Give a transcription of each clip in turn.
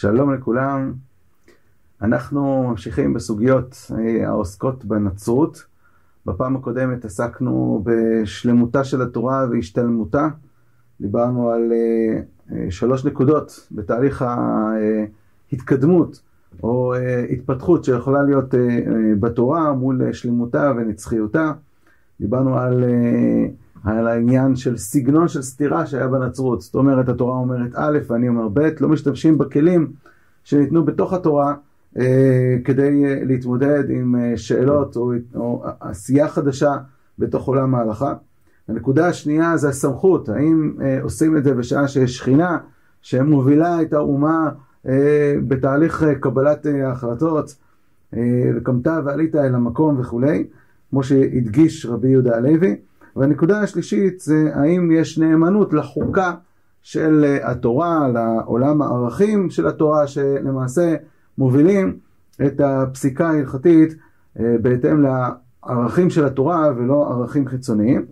שלום לכולם. אנחנו ממשיכים בסוגיות אה, העוסקות בנצרות. בפעם הקודמת עסקנו בשלמותה של התורה והשתלמותה. דיברנו על אה, אה, שלוש נקודות בתהליך ההתקדמות או התפתחות שיכולה להיות בתורה מול שלמותה ונצחיותה. דיברנו על, על העניין של סגנון של סתירה שהיה בנצרות. זאת אומרת, התורה אומרת א' ואני אומר ב', לא משתמשים בכלים שניתנו בתוך התורה אה, כדי אה, להתמודד עם אה, שאלות או, או עשייה חדשה בתוך עולם ההלכה. הנקודה השנייה זה הסמכות, האם עושים את זה בשעה שיש שכינה שמובילה את האומה בתהליך קבלת ההחלטות וקמת ועלית אל המקום וכולי, כמו שהדגיש רבי יהודה הלוי. והנקודה השלישית זה האם יש נאמנות לחוקה של התורה, לעולם הערכים של התורה, שלמעשה מובילים את הפסיקה ההלכתית אה, בהתאם לערכים של התורה ולא ערכים חיצוניים.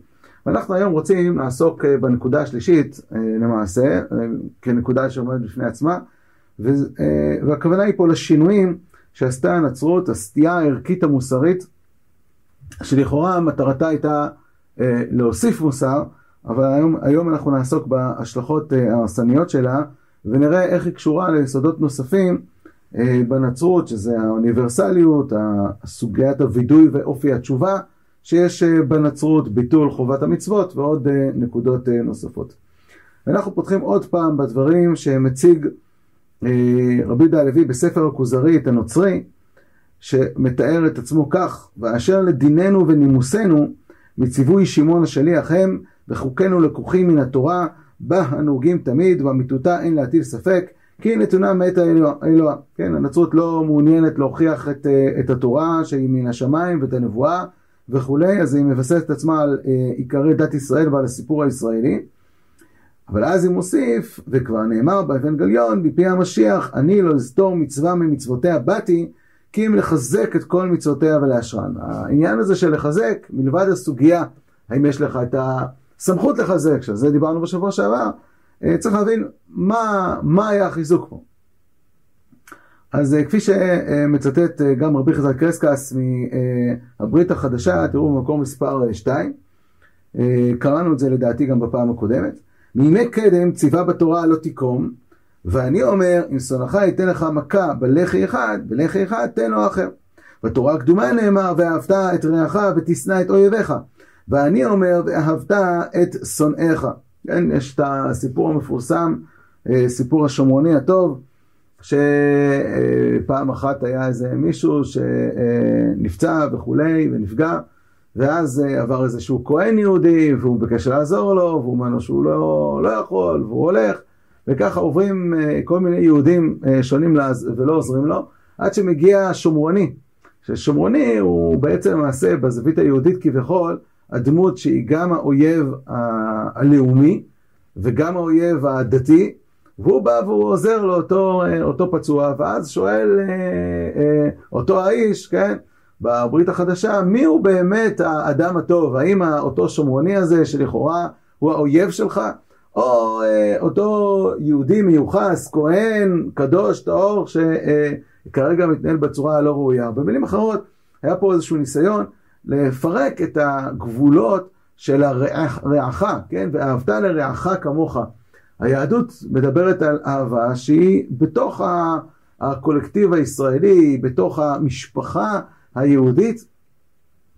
ואנחנו היום רוצים לעסוק אה, בנקודה השלישית אה, למעשה, כנקודה שעומדת בפני עצמה, והכוונה היא פה לשינויים שעשתה הנצרות, הסטייה הערכית המוסרית, שלכאורה מטרתה הייתה להוסיף מוסר, אבל היום, היום אנחנו נעסוק בהשלכות ההרסניות שלה, ונראה איך היא קשורה ליסודות נוספים אה, בנצרות, שזה האוניברסליות, סוגיית הווידוי ואופי התשובה שיש אה, בנצרות, ביטול חובת המצוות ועוד אה, נקודות נוספות. אנחנו פותחים עוד פעם בדברים שמציג רבי יהודה הלוי בספר הכוזרי, הנוצרי, שמתאר את עצמו כך, ואשר לדיננו ונימוסנו מציווי שמעון השליח הם, וחוקינו לקוחים מן התורה, בה הנהוגים תמיד, ואמיתותה אין להטיל ספק, כי נתונה מאת האלוה. כן, הנצרות לא מעוניינת להוכיח את, אה, את התורה שהיא מן השמיים ואת הנבואה וכולי, אז היא מבססת עצמה על אה, עיקרי דת ישראל ועל הסיפור הישראלי. אבל אז היא מוסיף, וכבר נאמר באבנגליון, מפי המשיח, אני לא אסתור מצווה ממצוותיה באתי, כי אם לחזק את כל מצוותיה ולאשרן. העניין הזה של לחזק, מלבד הסוגיה, האם יש לך את הסמכות לחזק, שעל זה דיברנו בשבוע שעבר, אה, צריך להבין מה, מה היה החיזוק פה. אז אה, כפי שמצטט אה, גם רבי חזר קרסקס מהברית החדשה, תראו במקום מספר 2, קראנו את זה לדעתי גם בפעם הקודמת, מימי קדם ציווה בתורה לא תיקום, ואני אומר, אם שונאך ייתן לך מכה בלחי אחד, בלחי אחד תן לו אחר. בתורה הקדומה נאמר, ואהבת את רעך ותשנא את אויביך. ואני אומר, ואהבת את שונאיך. כן, יש את הסיפור המפורסם, אה, סיפור השומרוני הטוב, שפעם אחת היה איזה מישהו שנפצע וכולי ונפגע, ואז אה, עבר איזשהו כהן יהודי והוא ביקש לעזור לו, והוא אומר לו שהוא לא, לא יכול, והוא הולך, וככה עוברים אה, כל מיני יהודים שונים ולא עוזרים לו, עד שמגיע שומרוני. ששומרוני הוא בעצם למעשה בזווית היהודית כביכול, הדמות שהיא גם האויב הלאומי וגם האויב הדתי, והוא בא והוא עוזר לאותו אותו פצוע, ואז שואל אה, אה, אותו האיש, כן, בברית החדשה, מי הוא באמת האדם הטוב? האם אותו שומרוני הזה שלכאורה הוא האויב שלך? או אה, אותו יהודי מיוחס, כהן, קדוש, טהור, שכרגע מתנהל בצורה הלא ראויה. במילים אחרות, היה פה איזשהו ניסיון לפרק את הגבולות של הרעך, כן? ואהבת לרעך כמוך. היהדות מדברת על אהבה שהיא בתוך הקולקטיב הישראלי, בתוך המשפחה היהודית,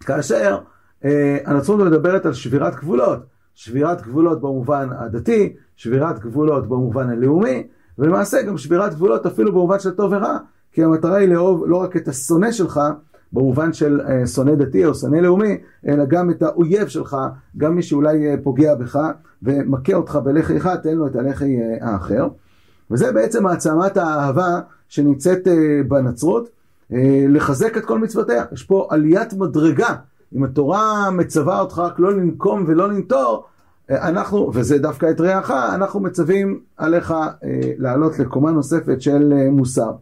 כאשר אה, הנצרות מדברת על שבירת גבולות. שבירת גבולות במובן הדתי, שבירת גבולות במובן הלאומי, ולמעשה גם שבירת גבולות אפילו במובן של טוב ורע, כי המטרה היא לאהוב לא רק את השונא שלך, במובן של אה, שונא דתי או שונא לאומי, אלא גם את האויב שלך, גם מי שאולי אה, פוגע בך ומכה אותך בלחי אחד, תן לו את הלחי אה, האחר. וזה בעצם העצמת האהבה שנמצאת בנצרות, לחזק את כל מצוותיה. יש פה עליית מדרגה. אם התורה מצווה אותך רק לא לנקום ולא לנטור, אנחנו, וזה דווקא את רעך, אנחנו מצווים עליך לעלות לקומה נוספת של מוסר.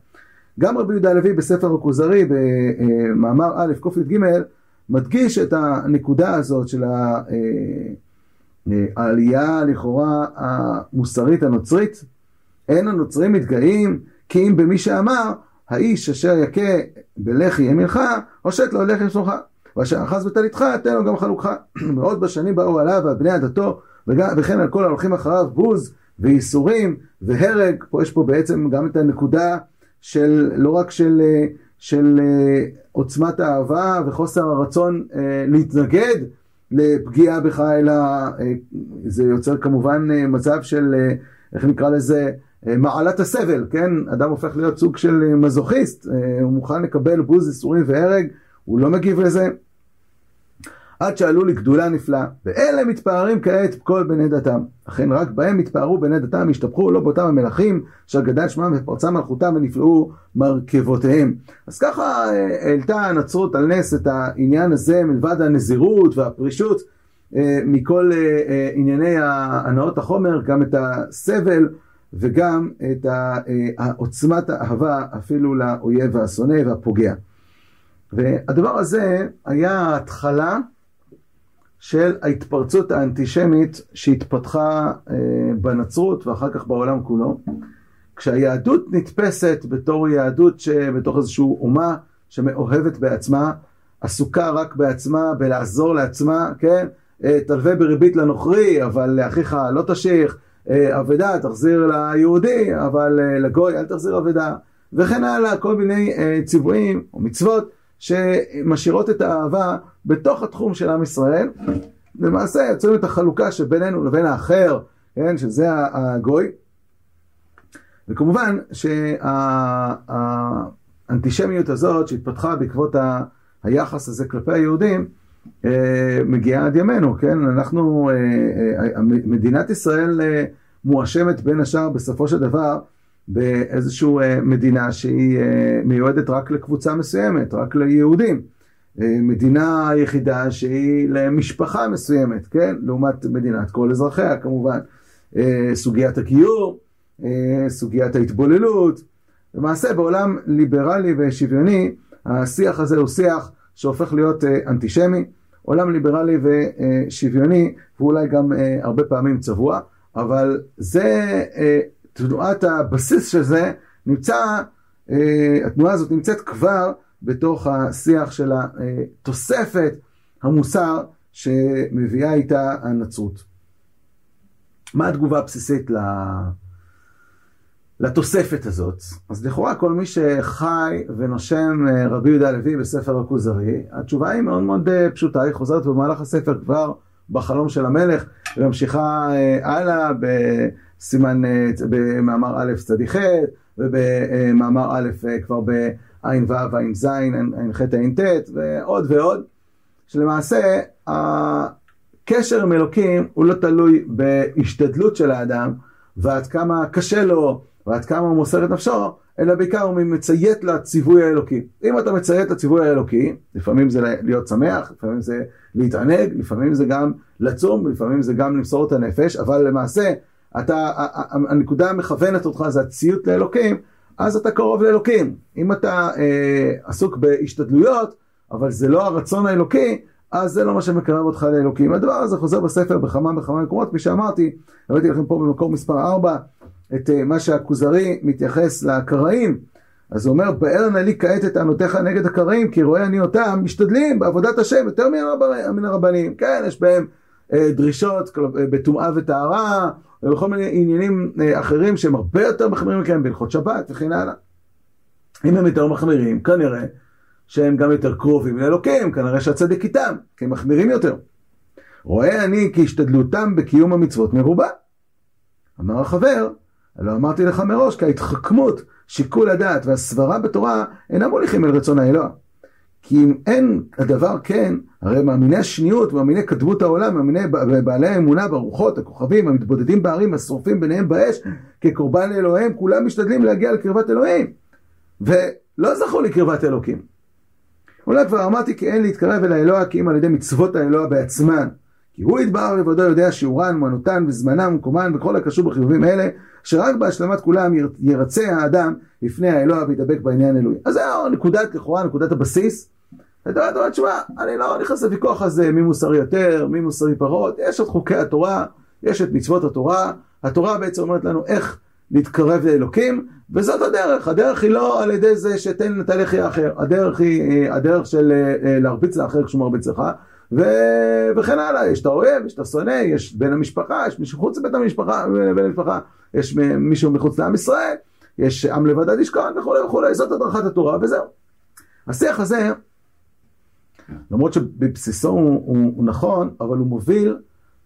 גם רבי יהודה הלוי בספר הכוזרי במאמר א' קי"ג מדגיש את הנקודה הזאת של אה, העלייה לכאורה המוסרית הנוצרית. אין הנוצרים מתגאים כי אם במי שאמר, האיש אשר יכה בלחי ימינך, הושט לו לחי שמאלך. ואשר אחז בטליתך, תן לו גם חלוקך. ועוד בשנים באו עליו ועל בני עדתו, וכן על כל ההולכים אחריו, בוז וייסורים והרג. פה יש פה בעצם גם את הנקודה של, לא רק של, של עוצמת האהבה וחוסר הרצון להתנגד לפגיעה בך, אלא זה יוצר כמובן מצב של, איך נקרא לזה, מעלת הסבל, כן? אדם הופך להיות סוג של מזוכיסט, הוא מוכן לקבל בוז, ייסורים והרג, הוא לא מגיב לזה. עד שעלו לגדולה נפלאה, ואלה מתפארים כעת כל בני דתם. אכן רק בהם התפארו בני דתם, השתפכו לא באותם המלכים, אשר גדל שמם ופרצה מלכותם ונפלאו מרכבותיהם. אז ככה העלתה הנצרות על נס את העניין הזה, מלבד הנזירות והפרישות, מכל ענייני הנאות החומר, גם את הסבל וגם את עוצמת האהבה אפילו לאויב והשונא והפוגע. והדבר הזה היה התחלה של ההתפרצות האנטישמית שהתפתחה בנצרות ואחר כך בעולם כולו. כשהיהדות נתפסת בתור יהדות שבתוך איזושהי אומה שמאוהבת בעצמה, עסוקה רק בעצמה, בלעזור לעצמה, כן? תלווה בריבית לנוכרי, אבל לאחיך לא תשיך, אבדה תחזיר ליהודי, אבל לגוי אל תחזיר אבדה, וכן הלאה, כל מיני ציוויים או מצוות שמשאירות את האהבה בתוך התחום של עם ישראל. למעשה יוצאים את החלוקה שבינינו לבין האחר, כן, שזה הגוי. וכמובן שהאנטישמיות הזאת שהתפתחה בעקבות היחס הזה כלפי היהודים, מגיעה עד ימינו, כן? אנחנו, מדינת ישראל מואשמת בין השאר בסופו של דבר באיזושהי מדינה שהיא מיועדת רק לקבוצה מסוימת, רק ליהודים. מדינה יחידה שהיא למשפחה מסוימת, כן? לעומת מדינת כל אזרחיה כמובן. סוגיית הגיור, סוגיית ההתבוללות. למעשה בעולם ליברלי ושוויוני, השיח הזה הוא שיח שהופך להיות אנטישמי. עולם ליברלי ושוויוני, ואולי גם הרבה פעמים צבוע, אבל זה, תנועת הבסיס של זה נמצא, התנועה הזאת נמצאת כבר בתוך השיח של התוספת המוסר שמביאה איתה הנצרות. מה התגובה הבסיסית לתוספת הזאת? אז לכאורה כל מי שחי ונושם רבי יהודה הלוי בספר הכוזרי, התשובה היא מאוד מאוד פשוטה, היא חוזרת במהלך הספר כבר בחלום של המלך, וממשיכה הלאה בסימן, במאמר א' צדיק ח' ובמאמר א' כבר בעין ו', עין ז', עין ח', עין ט', ועוד ועוד, שלמעשה הקשר עם אלוקים הוא לא תלוי בהשתדלות של האדם, ועד כמה קשה לו, ועד כמה הוא מוסר את נפשו, אלא בעיקר הוא מציית לציווי האלוקי. אם אתה מציית לציווי האלוקי, לפעמים זה להיות שמח, לפעמים זה להתענג, לפעמים זה גם לצום, לפעמים זה גם למסור את הנפש, אבל למעשה, אתה, הנקודה המכוונת אותך זה הציות לאלוקים, אז אתה קרוב לאלוקים. אם אתה אה, עסוק בהשתדלויות, אבל זה לא הרצון האלוקי, אז זה לא מה שמקרב אותך לאלוקים. הדבר הזה חוזר בספר בכמה וכמה מקומות, כפי שאמרתי, הבאתי לכם פה במקור מספר 4, את מה שהכוזרי מתייחס לקראים. אז הוא אומר, באר נא לי כעת את טענותיך נגד הקראים, כי רואה אני אותם משתדלים בעבודת השם יותר מן הרבנים. כן, יש בהם אה, דרישות בטומאה וטהרה, ובכל מיני עניינים אה, אחרים שהם הרבה יותר מחמירים מכם, בהלכות שבת וכן הלאה. אם הם יותר מחמירים, כנראה שהם גם יותר קרובים לאלוקים, כנראה שהצדק איתם, כי הם מחמירים יותר. רואה אני כי השתדלותם בקיום המצוות מרובה. אמר החבר, הלא אמרתי לך מראש כי ההתחכמות, שיקול הדעת והסברה בתורה אינם מוליכים אל רצון האלוה. כי אם אין הדבר כן, הרי מאמיני השניות ומאמיני קדמות העולם, מאמיני בעלי האמונה ברוחות, הכוכבים, המתבודדים בערים, השורפים ביניהם באש, כקורבן לאלוהים, כולם משתדלים להגיע לקרבת אלוהים. ולא זכו לקרבת אלוקים. אולי כבר אמרתי כי אין להתקרב אל האלוה כי אם על ידי מצוות האלוה בעצמן. כי הוא יתבהר לבדו יודע שיעורן, מנותן וזמנם ומקומן בכל הקשור בחיובים אלה, שרק בהשלמת כולם ירצה האדם לפני האלוה וידבק בעניין אלוהי. אז זה נקודת, לכאורה, נקודת הבסיס. אתה אומר, תשמע, אני לא נכנס לוויכוח הזה מי מוסרי יותר, מי מוסרי פחות, יש את חוקי התורה, יש את מצוות התורה, התורה בעצם אומרת לנו איך להתקרב לאלוקים, וזאת הדרך. הדרך היא לא על ידי זה שתן תהליכי אחר, הדרך היא הדרך של להרביץ לאחר כשהוא מרביץ לך, ו... וכן הלאה, יש את האוהב, יש את השונא, יש בן המשפחה, יש מישהו חוץ מבית המשפחה, בן המשפחה, יש מישהו מחוץ לעם ישראל, יש עם לבדד ישכון וכולי וכולי, זאת הדרכת התורה וזהו. השיח הזה, למרות שבבסיסו הוא, הוא, הוא נכון, אבל הוא מוביל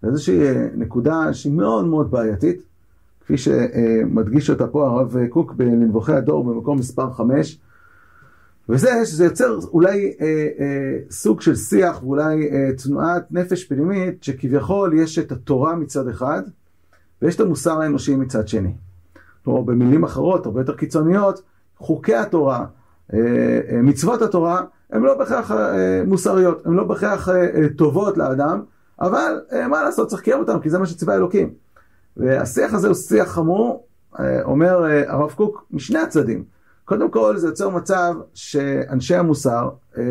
לאיזושהי נקודה שהיא מאוד מאוד בעייתית, כפי שמדגיש אותה פה הרב קוק בנבוכי הדור במקום מספר 5, וזה שזה יוצר אולי אה, אה, סוג של שיח ואולי אה, תנועת נפש פנימית שכביכול יש את התורה מצד אחד ויש את המוסר האנושי מצד שני. כלומר במילים אחרות, הרבה יותר קיצוניות, חוקי התורה, אה, אה, מצוות התורה, הן לא בהכרח אה, מוסריות, הן לא בהכרח אה, אה, טובות לאדם, אבל אה, מה לעשות, צריך לקיים אותן כי זה מה שציווה אלוקים. והשיח הזה הוא שיח חמור, אה, אומר אה, הרב קוק, משני הצדדים. קודם כל זה יוצר מצב שאנשי המוסר, אה,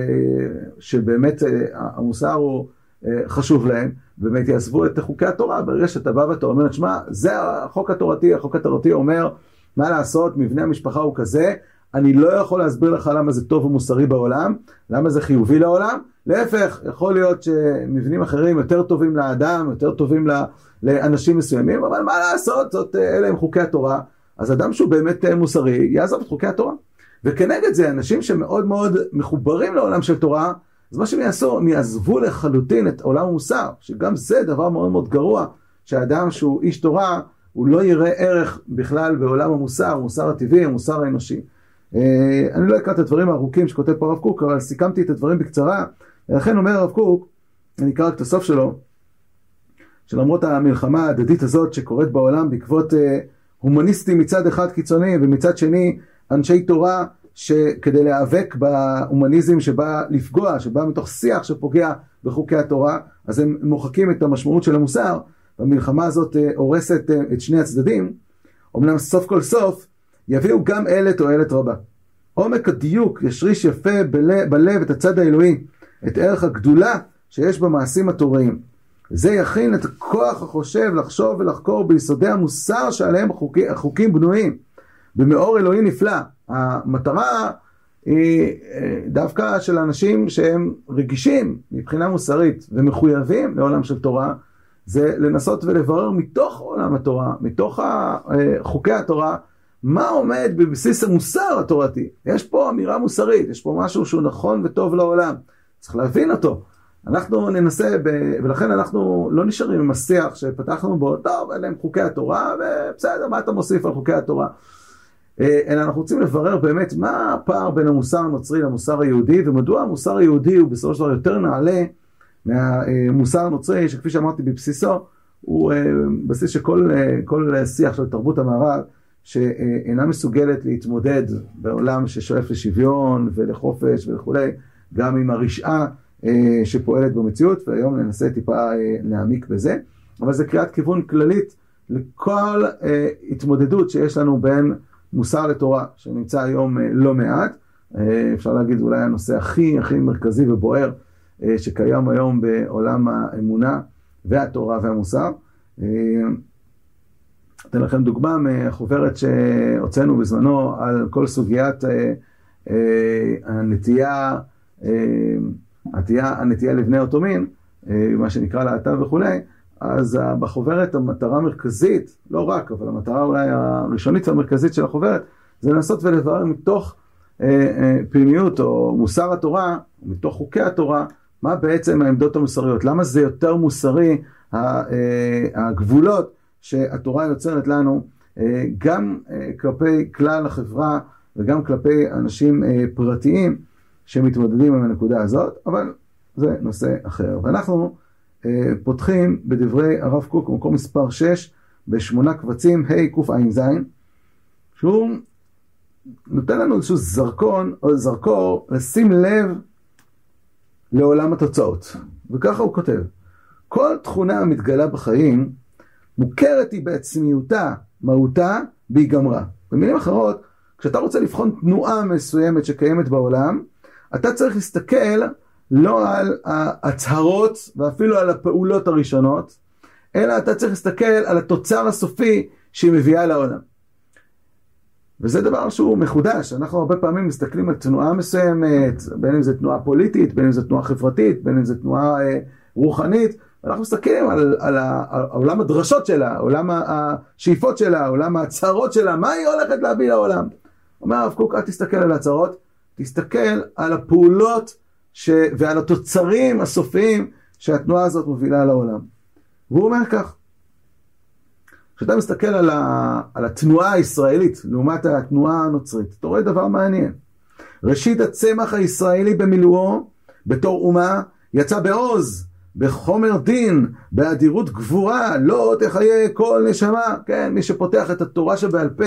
שבאמת אה, המוסר הוא אה, חשוב להם, באמת יעזבו את חוקי התורה, ברגע שאתה בא ואתה אומר, שמע, זה החוק התורתי, החוק התורתי אומר, מה לעשות, מבנה המשפחה הוא כזה, אני לא יכול להסביר לך למה זה טוב ומוסרי בעולם, למה זה חיובי לעולם, להפך, יכול להיות שמבנים אחרים יותר טובים לאדם, יותר טובים לאנשים מסוימים, אבל מה לעשות, זאת, אלה הם חוקי התורה. אז אדם שהוא באמת אה, מוסרי, יעזוב את חוקי התורה. וכנגד זה, אנשים שמאוד מאוד מחוברים לעולם של תורה, אז מה שהם יעשו, הם יעזבו לחלוטין את עולם המוסר, שגם זה דבר מאוד מאוד גרוע, שאדם שהוא איש תורה, הוא לא יראה ערך בכלל בעולם המוסר, המוסר הטבעי, המוסר האנושי. אה, אני לא אקרא את הדברים הארוכים שכותב פה הרב קוק, אבל סיכמתי את הדברים בקצרה, ולכן אומר הרב קוק, אני אקרא רק את הסוף שלו, שלמרות המלחמה ההדדית הזאת שקורית בעולם בעקבות אה, הומניסטים מצד אחד קיצוני ומצד שני אנשי תורה שכדי להיאבק בהומניזם שבא לפגוע, שבא מתוך שיח שפוגע בחוקי התורה, אז הם מוחקים את המשמעות של המוסר, והמלחמה הזאת אה, הורסת אה, את שני הצדדים, אמנם סוף כל סוף יביאו גם אלה תועלת רבה. עומק הדיוק ישריש יפה בלב, בלב את הצד האלוהי, את ערך הגדולה שיש במעשים התוריים. זה יכין את הכוח החושב לחשוב ולחקור ביסודי המוסר שעליהם החוקים, החוקים בנויים, במאור אלוהי נפלא. המטרה היא אה, דווקא של אנשים שהם רגישים מבחינה מוסרית ומחויבים לעולם של תורה, זה לנסות ולברר מתוך עולם התורה, מתוך אה, חוקי התורה, מה עומד בבסיס המוסר התורתי. יש פה אמירה מוסרית, יש פה משהו שהוא נכון וטוב לעולם. צריך להבין אותו. אנחנו ננסה, ב... ולכן אנחנו לא נשארים עם השיח שפתחנו בו, טוב, אלה הם חוקי התורה, ובסדר, מה אתה מוסיף על חוקי התורה? אה, אלא אנחנו רוצים לברר באמת מה הפער בין המוסר הנוצרי למוסר היהודי, ומדוע המוסר היהודי הוא בסופו של דבר יותר נעלה מהמוסר הנוצרי, שכפי שאמרתי בבסיסו, הוא אה, בסיס שכל אה, שיח של תרבות המערב, שאינה מסוגלת להתמודד בעולם ששואף לשוויון ולחופש וכולי, גם עם הרשעה אה, שפועלת במציאות, והיום ננסה טיפה אה, להעמיק בזה. אבל זה קריאת כיוון כללית לכל אה, התמודדות שיש לנו בין מוסר לתורה, שנמצא היום לא מעט. אפשר להגיד אולי הנושא הכי הכי מרכזי ובוער שקיים היום בעולם האמונה והתורה והמוסר. אתן לכם דוגמה מהחוברת שהוצאנו בזמנו על כל סוגיית הנטייה הנטייה, הנטייה לבני אותו מין, אה, מה שנקרא להט"ב וכולי, אז בחוברת המטרה המרכזית, לא רק, אבל המטרה אולי הראשונית והמרכזית של החוברת, זה לנסות ולברר מתוך אה, אה, פנימיות או מוסר התורה, מתוך חוקי התורה, מה בעצם העמדות המוסריות, למה זה יותר מוסרי הגבולות שהתורה יוצרת לנו, גם כלפי כלל החברה וגם כלפי אנשים פרטיים. שמתמודדים עם הנקודה הזאת, אבל זה נושא אחר. ואנחנו אה, פותחים בדברי הרב קוק, במקום מספר 6, בשמונה קבצים, ה' קע"ז, שהוא נותן לנו איזשהו זרקון או זרקור לשים לב לעולם התוצאות. וככה הוא כותב: כל תכונה המתגלה בחיים מוכרת היא בעצמיותה, מהותה, והיא גמרה. במילים אחרות, כשאתה רוצה לבחון תנועה מסוימת שקיימת בעולם, אתה צריך להסתכל לא על ההצהרות ואפילו על הפעולות הראשונות, אלא אתה צריך להסתכל על התוצר הסופי שהיא מביאה לעולם. וזה דבר שהוא מחודש, אנחנו הרבה פעמים מסתכלים על תנועה מסוימת, בין אם זו תנועה פוליטית, בין אם זו תנועה חברתית, בין אם זו תנועה אה, רוחנית, ואנחנו מסתכלים על, על, על עולם הדרשות שלה, עולם השאיפות שלה, עולם ההצהרות שלה, מה היא הולכת להביא לעולם. אומר הרב קוק, אל תסתכל על ההצהרות, תסתכל על הפעולות ש... ועל התוצרים הסופיים שהתנועה הזאת מובילה לעולם. והוא אומר כך, כשאתה מסתכל על, ה... על התנועה הישראלית לעומת התנועה הנוצרית, אתה רואה דבר מעניין. ראשית הצמח הישראלי במילואו, בתור אומה, יצא בעוז, בחומר דין, באדירות גבורה, לא תחיה כל נשמה. כן, מי שפותח את התורה שבעל פה,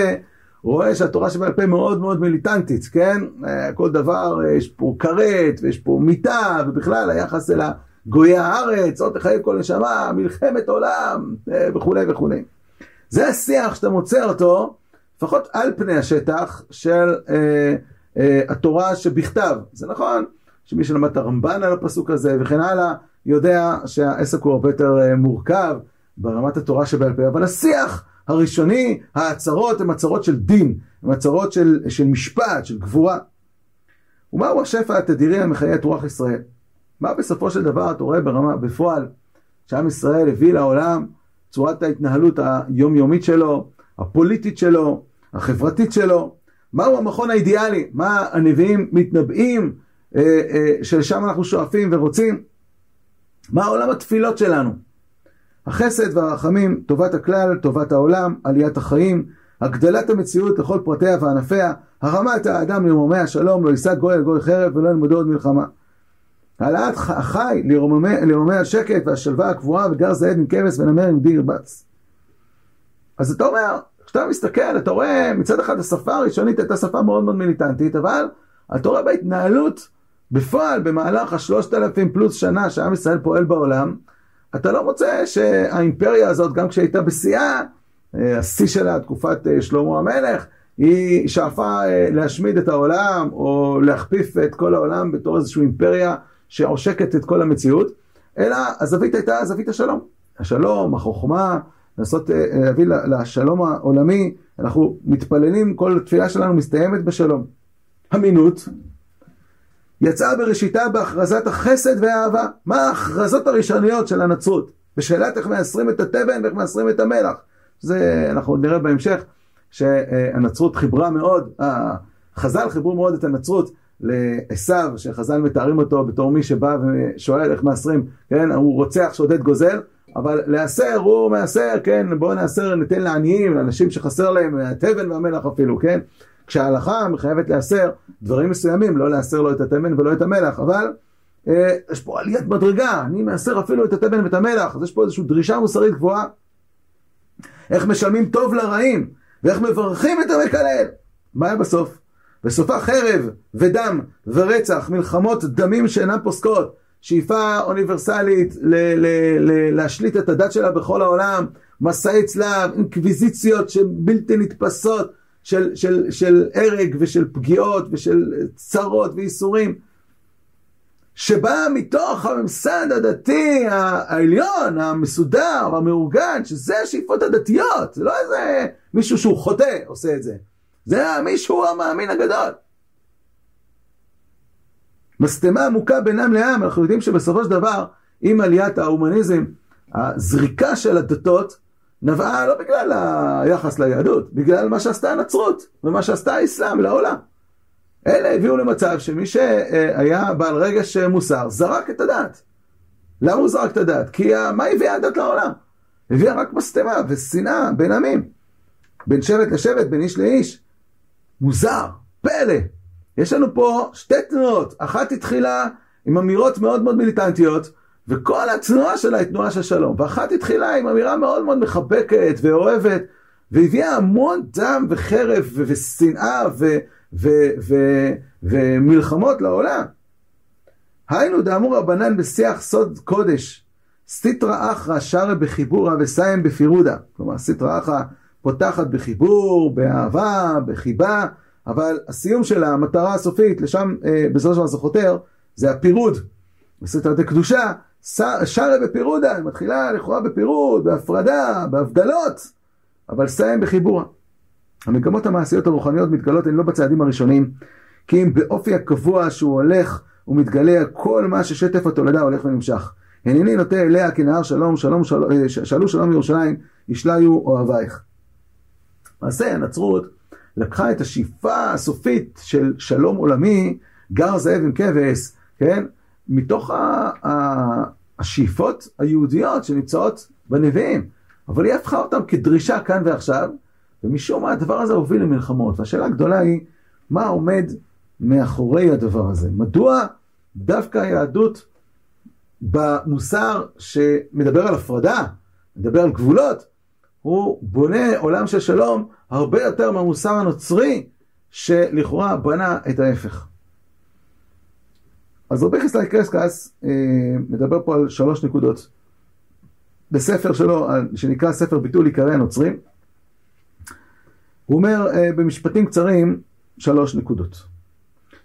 רואה שהתורה שבעל פה מאוד מאוד מיליטנטית, כן? אה, כל דבר, אה, יש פה כרת, ויש פה מיטה, ובכלל היחס אל גויי הארץ, עוד תחיה כל נשמה, מלחמת עולם, אה, וכולי וכולי. זה השיח שאתה מוצא אותו, לפחות על פני השטח, של אה, אה, התורה שבכתב. זה נכון שמי שלמד את הרמב"ן על הפסוק הזה וכן הלאה, יודע שהעסק הוא הרבה יותר אה, מורכב ברמת התורה שבעל פה, אבל השיח הראשוני, ההצהרות הן הצהרות של דין, הן הצהרות של, של משפט, של גבורה. ומהו השפע התדירי המחיה את רוח ישראל? מה בסופו של דבר אתה רואה ברמה, בפועל, שעם ישראל הביא לעולם צורת ההתנהלות היומיומית שלו, הפוליטית שלו, החברתית שלו, מהו המכון האידיאלי, מה הנביאים מתנבאים אה, אה, שלשם אנחנו שואפים ורוצים, מה עולם התפילות שלנו. החסד והרחמים, טובת הכלל, טובת העולם, עליית החיים, הגדלת המציאות לכל פרטיה וענפיה, הרמת האדם למרומי השלום, לא יישא גוי על גוי חרב ולא ילמדו עוד מלחמה. העלאת החי לרומי השקט והשלווה הקבועה וגר זהד עם כבש ונמר עם דיר בץ. אז אתה אומר, כשאתה מסתכל, אתה רואה מצד אחד השפה הראשונית הייתה שפה מאוד מאוד מיליטנטית, אבל אתה רואה בהתנהלות, בפועל, במהלך השלושת אלפים פלוס שנה שעם ישראל פועל בעולם, אתה לא מוצא שהאימפריה הזאת, גם כשהייתה בשיאה, אה, השיא שלה, תקופת אה, שלמה המלך, היא שאפה אה, להשמיד את העולם, או להכפיף את כל העולם בתור איזושהי אימפריה שעושקת את כל המציאות, אלא הזווית הייתה זווית השלום. השלום, החוכמה, לנסות להביא לשלום העולמי, אנחנו מתפללים, כל תפילה שלנו מסתיימת בשלום. אמינות, יצאה בראשיתה בהכרזת החסד והאהבה. מה ההכרזות הראשוניות של הנצרות? בשאלת איך מעשרים את התבן ואיך מעשרים את המלח. זה אנחנו עוד נראה בהמשך, שהנצרות חיברה מאוד, חז"ל חיברו מאוד את הנצרות לעשו, שחז"ל מתארים אותו בתור מי שבא ושואל איך מעשרים, כן, הוא רוצח, שודד, גוזל, אבל להסר, הוא מעשר, כן, בואו נעשר, ניתן לעניים, לאנשים שחסר להם, התבן והמלח אפילו, כן? כשההלכה מחייבת להסר דברים מסוימים, לא להסר לא את התבן ולא את המלח, אבל אה, יש פה עליית מדרגה, אני מאסר אפילו את התבן ואת המלח, אז יש פה איזושהי דרישה מוסרית גבוהה. איך משלמים טוב לרעים, ואיך מברכים את המקלל. מה היה בסוף? בסופה חרב ודם ורצח, מלחמות דמים שאינן פוסקות, שאיפה אוניברסלית ל- ל- ל- להשליט את הדת שלה בכל העולם, מסעי צלב, אינקוויזיציות שבלתי נתפסות, של, של, של הרג ושל פגיעות ושל צרות וייסורים, שבאה מתוך הממסד הדתי העליון, המסודר, המאורגן, שזה השאיפות הדתיות, זה לא איזה מישהו שהוא חוטא עושה את זה, זה מישהו המאמין הגדול. משטמה עמוקה בינם לעם, אנחנו יודעים שבסופו של דבר, עם עליית ההומניזם, הזריקה של הדתות נבעה לא בגלל היחס ליהדות, בגלל מה שעשתה הנצרות ומה שעשתה האסלאם לעולם. אלה הביאו למצב שמי שהיה בעל רגש מוסר זרק את הדת. למה הוא זרק את הדת? כי מה הביאה הדת לעולם? הביאה רק משטמה ושנאה בין עמים. בין שבט לשבט, בין איש לאיש. מוזר, פלא. יש לנו פה שתי תנועות, אחת התחילה עם אמירות מאוד מאוד מיליטנטיות, וכל התנועה שלה היא תנועה של שלום. ואחת התחילה עם אמירה מאוד מאוד מחבקת ואוהבת, והביאה המון דם וחרב ושנאה ומלחמות לעולם. היינו דאמור רבנן בשיח סוד קודש, סטרא אחרא שרה בחיבורא וסיים בפירודה. כלומר, סטרא אחרא פותחת בחיבור, באהבה, בחיבה, אבל הסיום של המטרה הסופית, לשם אה, בסופו של דבר זה חותר, זה הפירוד. בסטרא דקדושה, שרה בפירודה, היא מתחילה לכאורה בפירוד, בהפרדה, בהבדלות, אבל סיים בחיבורה. המגמות המעשיות הרוחניות מתגלות הן לא בצעדים הראשונים, כי אם באופי הקבוע שהוא הולך ומתגלה כל מה ששטף התולדה הולך ונמשך. הנני נוטה אליה כנהר שלום, שלום, שלום, אה, שאלו שלום ירושלים, ישליו אוהבייך. למעשה הנצרות לקחה את השאיפה הסופית של שלום עולמי, גר זאב עם כבש, כן? מתוך ה- ה- השאיפות היהודיות שנמצאות בנביאים, אבל היא הפכה אותם כדרישה כאן ועכשיו, ומשום מה הדבר הזה הוביל למלחמות. והשאלה הגדולה היא, מה עומד מאחורי הדבר הזה? מדוע דווקא היהדות במוסר שמדבר על הפרדה, מדבר על גבולות, הוא בונה עולם של שלום הרבה יותר מהמוסר הנוצרי שלכאורה בנה את ההפך. אז רבי חסלאי קרסקס אה, מדבר פה על שלוש נקודות. בספר שלו, שנקרא ספר ביטול עיקרי הנוצרים, הוא אומר אה, במשפטים קצרים שלוש נקודות.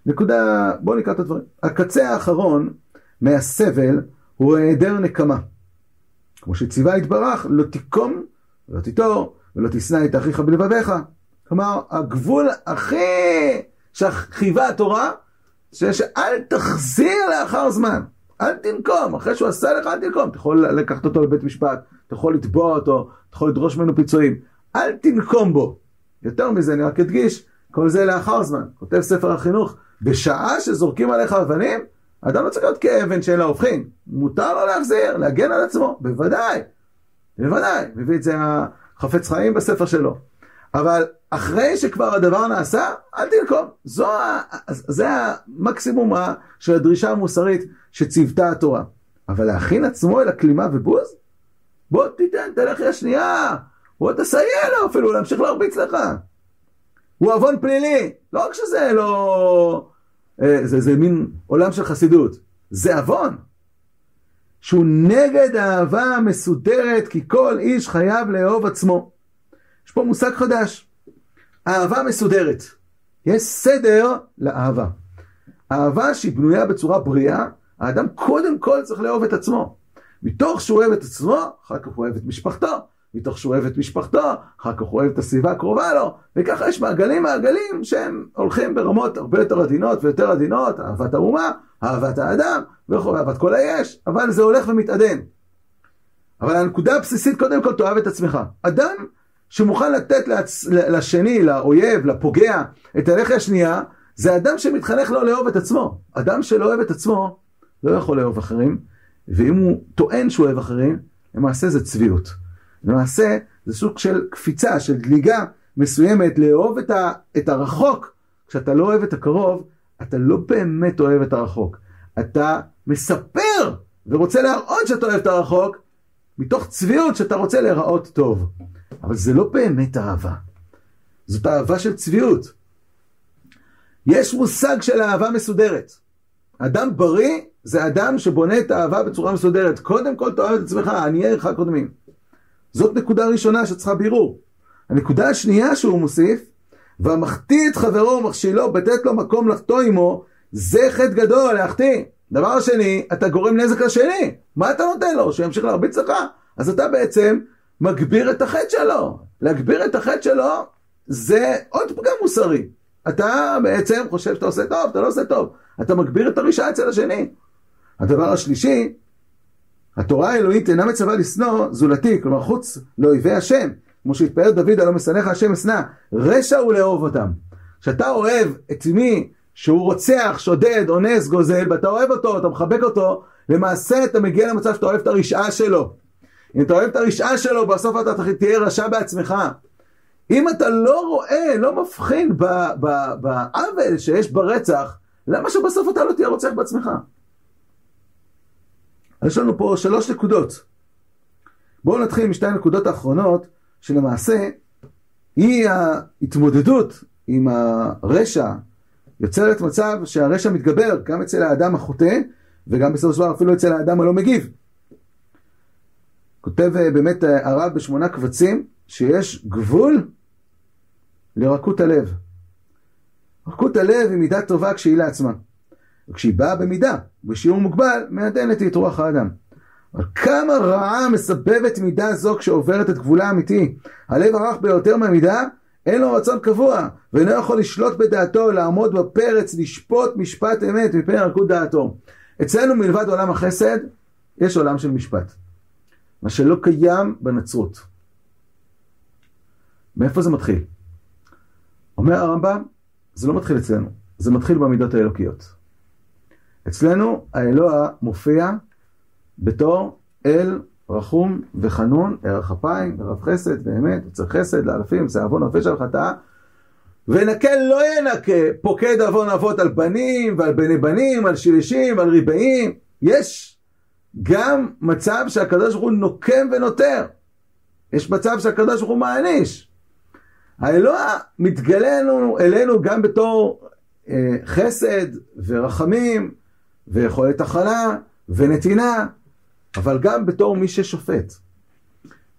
נקודה, בואו נקרא את הדברים. הקצה האחרון מהסבל הוא היעדר נקמה. כמו שציווה יתברך, לא תיקום ולא תיטור ולא תשנא את אחיך בלבביך. כלומר, הגבול הכי שחייבה התורה, שאל תחזיר לאחר זמן. אל תנקום, אחרי שהוא עשה לך אל תנקום. אתה יכול לקחת אותו לבית משפט, אתה יכול לתבוע אותו, אתה יכול לדרוש ממנו פיצויים. אל תנקום בו. יותר מזה, אני רק אדגיש, כל זה לאחר זמן. כותב ספר החינוך, בשעה שזורקים עליך אבנים, אדם לא צריך להיות כאבן שאין לה הופכין. מותר לו להחזיר, להגן על עצמו, בוודאי. בוודאי, מביא את זה החפץ חיים בספר שלו. אבל אחרי שכבר הדבר נעשה, אל תנקום. זו, זה המקסימום של הדרישה המוסרית שציוותה התורה. אבל להכין עצמו אל הכלימה ובוז? בוא תיתן, תלך לשנייה, בוא תסייע לו אפילו להמשיך להרביץ לך. הוא עוון פלילי, לא רק שזה לא... אה, זה, זה מין עולם של חסידות, זה עוון. שהוא נגד האהבה המסודרת, כי כל איש חייב לאהוב עצמו. פה מושג חדש, אהבה מסודרת. יש סדר לאהבה. אהבה שהיא בנויה בצורה בריאה, האדם קודם כל צריך לאהוב את עצמו. מתוך שהוא אוהב את עצמו, אחר כך הוא אוהב את משפחתו. מתוך שהוא אוהב את משפחתו, אחר כך הוא אוהב את הסביבה הקרובה לו, וככה יש מעגלים מעגלים שהם הולכים ברמות הרבה יותר עדינות ויותר עדינות, אהבת האומה, אהבת האדם, וכו', אהבת כל היש, אבל זה הולך ומתעדן. אבל הנקודה הבסיסית, קודם כל תאהב את עצמך. אדם שמוכן לתת לעצ... לשני, לאויב, לפוגע, את הלחי השנייה, זה אדם שמתחנך לא לאהוב את עצמו. אדם שלא אוהב את עצמו, לא יכול לאהוב אחרים, ואם הוא טוען שהוא אוהב אחרים, למעשה זה צביעות. למעשה זה סוג של קפיצה, של דליגה מסוימת, לאהוב את, ה, את הרחוק. כשאתה לא אוהב את הקרוב, אתה לא באמת אוהב את הרחוק. אתה מספר ורוצה להראות שאתה אוהב את הרחוק, מתוך צביעות שאתה רוצה להיראות טוב. אבל זה לא באמת אהבה. זאת אהבה של צביעות. יש מושג של אהבה מסודרת. אדם בריא זה אדם שבונה את האהבה בצורה מסודרת. קודם כל תאהב את עצמך, עניי עירך קודמים. זאת נקודה ראשונה שצריכה בירור. הנקודה השנייה שהוא מוסיף, והמחטיא את חברו ומכשילו, בתת לו מקום לחטוא עמו, זה חטא גדול, להחטיא. דבר שני, אתה גורם נזק לשני. מה אתה נותן לו? שימשיך להרביץ לך? אז אתה בעצם מגביר את החטא שלו. להגביר את החטא שלו זה עוד פגם מוסרי. אתה בעצם חושב שאתה עושה טוב, אתה לא עושה טוב. אתה מגביר את הרשעה אצל השני. הדבר השלישי, התורה האלוהית אינה מצווה לשנוא זולתי, כלומר חוץ לאויבי השם, כמו שהתפאר דוד הלא משנאיך השם אשנא, רשע הוא לאהוב אותם. כשאתה אוהב את מי שהוא רוצח, שודד, אונס, גוזל, ואתה אוהב אותו, אתה מחבק אותו, למעשה אתה מגיע למצב שאתה אוהב את הרשעה שלו. אם אתה אוהב את הרשעה שלו, בסוף אתה תהיה רשע בעצמך. אם אתה לא רואה, לא מבחין בעוול שיש ברצח, למה שבסוף אתה לא תהיה רוצח בעצמך? יש לנו פה שלוש נקודות. בואו נתחיל עם שתי הנקודות האחרונות, שלמעשה היא ההתמודדות עם הרשע, יוצרת מצב שהרשע מתגבר גם אצל האדם החוטא, וגם בסופו של דבר אפילו אצל האדם הלא מגיב. כותב אה, באמת אה, הרב בשמונה קבצים, שיש גבול לרכות הלב. רכות הלב היא מידה טובה כשהיא לעצמה. וכשהיא באה במידה, בשיעור מוגבל, מעדנת את רוח האדם. אבל כמה רעה מסבבת מידה זו כשעוברת את גבולה האמיתי. הלב הרך ביותר מהמידה, אין לו רצון קבוע, ואינו יכול לשלוט בדעתו, לעמוד בפרץ, לשפוט משפט אמת מפני ערכות דעתו. אצלנו מלבד עולם החסד, יש עולם של משפט. מה שלא קיים בנצרות. מאיפה זה מתחיל? אומר הרמב"ם, זה לא מתחיל אצלנו, זה מתחיל במידות האלוקיות. אצלנו האלוה מופיע בתור אל רחום וחנון, ערך אפיים, ורב חסד, ואמת, וצריך חסד לאלפים, זה עוון נופש על חטאה. ונקה לא ינקה, פוקד עוון אבות על בנים ועל בני בנים, על שלישים ועל ריבעים. יש גם מצב שהקדוש ברוך הוא נוקם ונותר. יש מצב שהקדוש ברוך הוא מעניש. האלוה מתגלה לנו, אלינו גם בתור אה, חסד ורחמים ויכולת הכלה ונתינה, אבל גם בתור מי ששופט.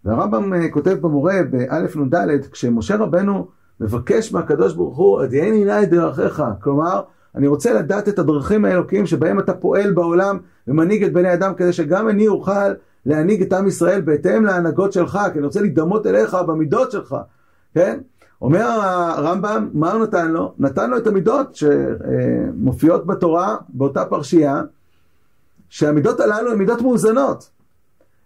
והרמב"ם אה, כותב במורה באלף נ"ד, כשמשה רבנו מבקש מהקדוש ברוך הוא, עדייני נא את דרכיך, כלומר, אני רוצה לדעת את הדרכים האלוקיים שבהם אתה פועל בעולם ומנהיג את בני אדם כדי שגם אני אוכל להנהיג את עם ישראל בהתאם להנהגות שלך, כי אני רוצה להידמות אליך במידות שלך, כן? אומר הרמב"ם, מה הוא נתן לו? נתן לו את המידות שמופיעות בתורה, באותה פרשייה, שהמידות הללו הן מידות מאוזנות.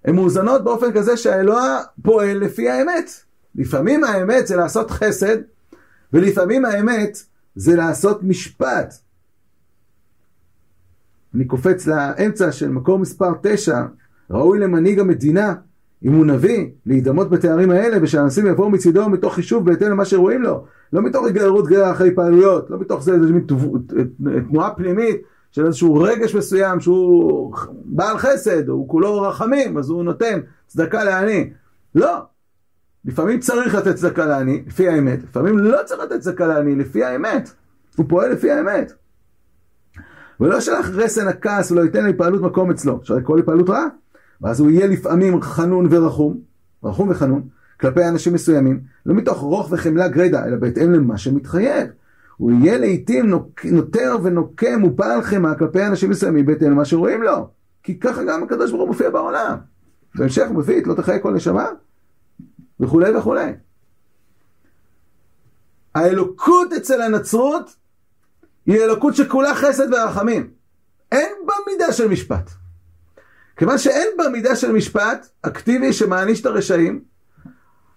הן מאוזנות באופן כזה שהאלוה פועל לפי האמת. לפעמים האמת זה לעשות חסד, ולפעמים האמת זה לעשות משפט. אני קופץ לאמצע של מקור מספר 9, ראוי למנהיג המדינה, אם הוא נביא, להידמות בתארים האלה, ושהאנשים יבואו מצידו מתוך חישוב בהתאם למה שרואים לו. לא מתוך התגררות גרר אחרי פעלויות, לא מתוך זה איזושהי תנועה פנימית של איזשהו רגש מסוים שהוא בעל חסד, הוא כולו רחמים, אז הוא נותן צדקה לעני. לא. לפעמים צריך לתת צדקה לעני, לפי האמת, לפעמים לא צריך לתת צדקה לעני, לפי האמת. הוא פועל לפי האמת. ולא שלח רסן הכעס ולא ייתן להתפעלות מקום אצלו, אפשר לקרוא להתפעלות רעה. ואז הוא יהיה לפעמים חנון ורחום, רחום וחנון, כלפי אנשים מסוימים, לא מתוך רוך וחמלה גרידא, אלא בהתאם למה שמתחייב. הוא יהיה לעיתים נותר ונוקם ופעל חמאה כלפי אנשים מסוימים בהתאם למה שרואים לו. כי ככה גם הקדוש ברוך הוא מופיע בעולם. בהמשך הוא מביא את לא תחיה כל נשמה, וכולי וכולי. האלוקות אצל הנצרות היא אלוקות שכולה חסד ורחמים. אין בה מידה של משפט. כיוון שאין בה מידה של משפט אקטיבי שמעניש את הרשעים,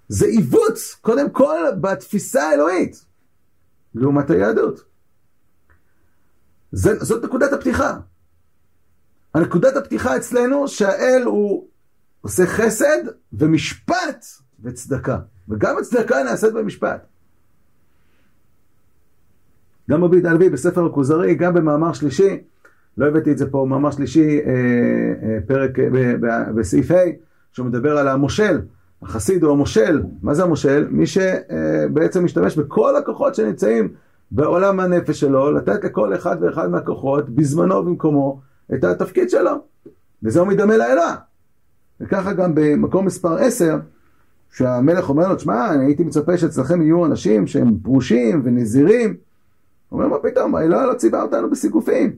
זה עיוות, קודם כל, בתפיסה האלוהית, לעומת היהדות. זה, זאת נקודת הפתיחה. הנקודת הפתיחה אצלנו שהאל הוא עושה חסד ומשפט וצדקה. וגם הצדקה נעשית במשפט. גם רבי דלוי בספר הכוזרי, גם במאמר שלישי, לא הבאתי את זה פה, מאמר שלישי, אה, אה, פרק אה, בסעיף ה', שהוא מדבר על המושל, החסיד הוא המושל, מה זה המושל? מי שבעצם משתמש בכל הכוחות שנמצאים בעולם הנפש שלו, לתת לכל אחד ואחד מהכוחות, בזמנו ובמקומו, את התפקיד שלו. וזה הוא מדמה לאלה. וככה גם במקום מספר 10, שהמלך אומר לו, תשמע, אני הייתי מצפה שאצלכם יהיו אנשים שהם פרושים ונזירים. הוא אומר, מה פתאום, האלוה לא ציווה אותנו בסיגופים.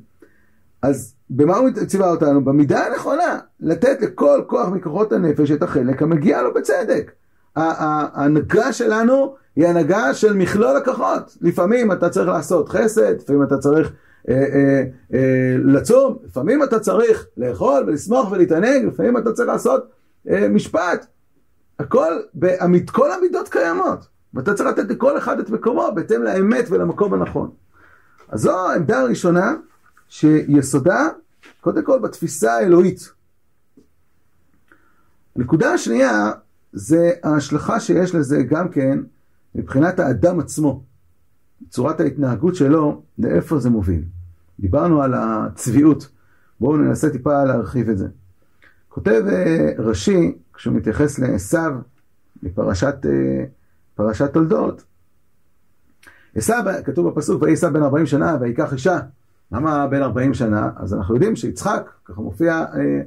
אז במה הוא ציווה אותנו? במידה הנכונה, לתת לכל כוח מכוחות הנפש את החלק המגיע לו בצדק. ההנהגה שלנו היא הנהגה של מכלול הכוחות. לפעמים אתה צריך לעשות חסד, לפעמים אתה צריך אה, אה, אה, לצום, לפעמים אתה צריך לאכול ולשמוח ולהתענג, לפעמים אתה צריך לעשות אה, משפט. הכל, כל המידות קיימות, ואתה צריך לתת לכל אחד את מקומו בהתאם לאמת ולמקום הנכון. אז זו העמדה הראשונה. שיסודה קודם כל בתפיסה האלוהית. הנקודה השנייה זה ההשלכה שיש לזה גם כן מבחינת האדם עצמו, צורת ההתנהגות שלו, לאיפה זה מוביל. דיברנו על הצביעות, בואו ננסה טיפה להרחיב את זה. כותב אה, רש"י, כשהוא מתייחס לעשו מפרשת אה, תולדות, עשו, כתוב בפסוק, ויהי עשו בן 40 שנה ויקח אישה למה בן 40 שנה? אז אנחנו יודעים שיצחק, ככה מופיע אה,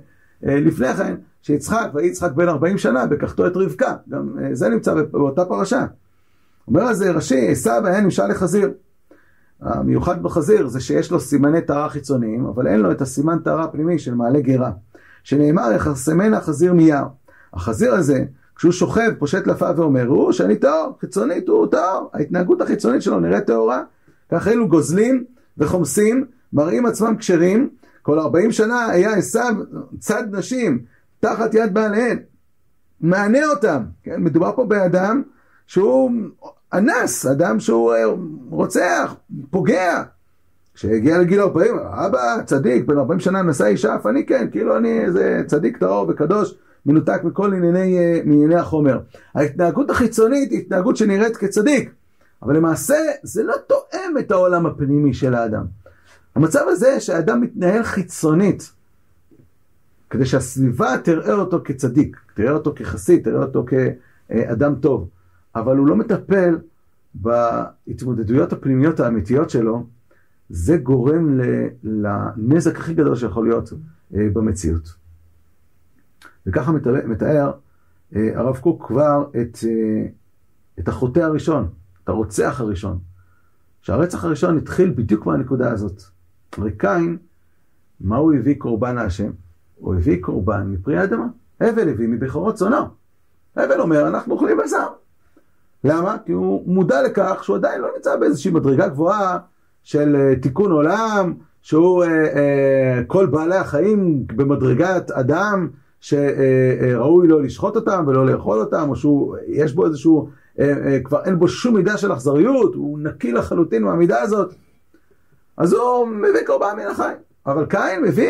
אה, לפני כן, שיצחק, ויהי יצחק בן 40 שנה, בקחתו את רבקה. גם אה, זה נמצא באותה פרשה. אומר על זה רש"י, עשיו היה נמשל לחזיר. המיוחד בחזיר זה שיש לו סימני טהרה חיצוניים, אבל אין לו את הסימן טהרה הפנימי של מעלה גרה. שנאמר, יחסמנה חזיר מיער. החזיר הזה, כשהוא שוכב, פושט לפאב ואומר, הוא שאני טהור, חיצונית הוא טהור, ההתנהגות החיצונית שלו נראית טהורה. ככה אלו גוזלים וחומסים, מראים עצמם כשרים, כל 40 שנה היה עשיו צד נשים, תחת יד בעליהן, מענה אותם, כן? מדובר פה באדם שהוא אנס, אדם שהוא אה, רוצח, פוגע. כשהגיע לגיל 40, אבא צדיק, בן 40 שנה נשא אישה, אף אני כן, כאילו אני איזה צדיק טהור וקדוש, מנותק מכל ענייני, אה, מענייני החומר. ההתנהגות החיצונית היא התנהגות שנראית כצדיק, אבל למעשה זה לא תואם את העולם הפנימי של האדם. המצב הזה שהאדם מתנהל חיצונית, כדי שהסביבה תראה אותו כצדיק, תראה אותו כחסיד, תראה אותו כאדם טוב, אבל הוא לא מטפל בהתמודדויות הפנימיות האמיתיות שלו, זה גורם לנזק הכי גדול שיכול להיות אה, במציאות. וככה מתאר אה, הרב קוק כבר את, אה, את החוטא הראשון, את הרוצח הראשון. שהרצח הראשון התחיל בדיוק מהנקודה הזאת. הרי קין, מה הוא הביא קורבן להשם? הוא הביא קורבן מפרי האדמה. הבל הביא מבכורות צונו. הבל אומר, אנחנו אוכלים בשר. למה? כי הוא מודע לכך שהוא עדיין לא נמצא באיזושהי מדרגה גבוהה של uh, תיקון עולם, שהוא uh, uh, כל בעלי החיים במדרגת אדם שראוי לו לשחוט אותם ולא לאכול אותם, או שיש בו איזשהו, כבר אין בו שום מידה של אכזריות, הוא נקי לחלוטין מהמידה הזאת. אז הוא מביא קורבן מן החיים. אבל קין מביא,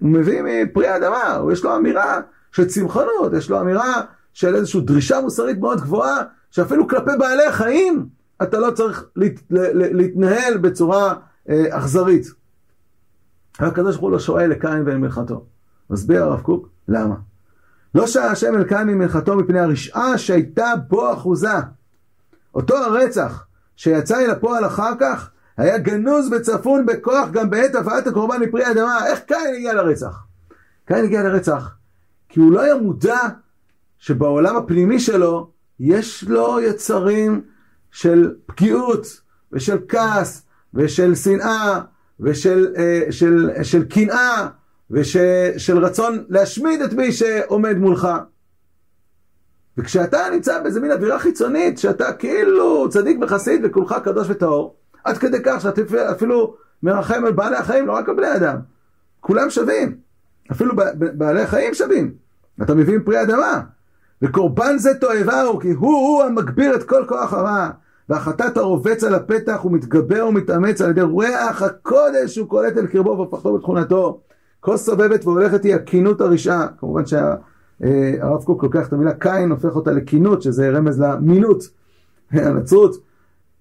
הוא מביא מפרי האדמה, יש לו אמירה של צמחונות, יש לו אמירה של איזושהי דרישה מוסרית מאוד גבוהה, שאפילו כלפי בעלי החיים אתה לא צריך להת, להתנהל בצורה אה, אכזרית. הקדוש ברוך הוא לא שואל לקין ואל מלכתו. מסביר הרב קוק, למה? לא שעה השם אל קין ממלכתו מפני הרשעה שהייתה בו אחוזה. אותו הרצח שיצא אל הפועל אחר כך, היה גנוז וצפון בכוח גם בעת הבאת הקורבן מפרי האדמה. איך קין הגיע לרצח? קין הגיע לרצח כי הוא לא היה מודע שבעולם הפנימי שלו יש לו יצרים של פגיעות ושל כעס ושל שנאה ושל אה, של, של קנאה ושל רצון להשמיד את מי שעומד מולך. וכשאתה נמצא באיזה מין אווירה חיצונית, שאתה כאילו צדיק וחסיד וכולך קדוש וטהור, עד כדי כך שאתה אפילו מרחם על בעלי החיים, לא רק על בני אדם. כולם שווים. אפילו בעלי החיים שווים. אתה מביא עם פרי אדמה. וקורבן זה תועבה כי הוא-הוא המגביר את כל כוח הרע. והחטאת הרובץ על הפתח ומתגבר ומתאמץ על ידי ריח הקודש שהוא קולט אל קרבו והפכתו בתכונתו. כל סובבת והולכת היא הקינות הרשעה. כמובן שהרב קוק לוקח את המילה קין, הופך אותה לקינות, שזה רמז למינות, הנצרות.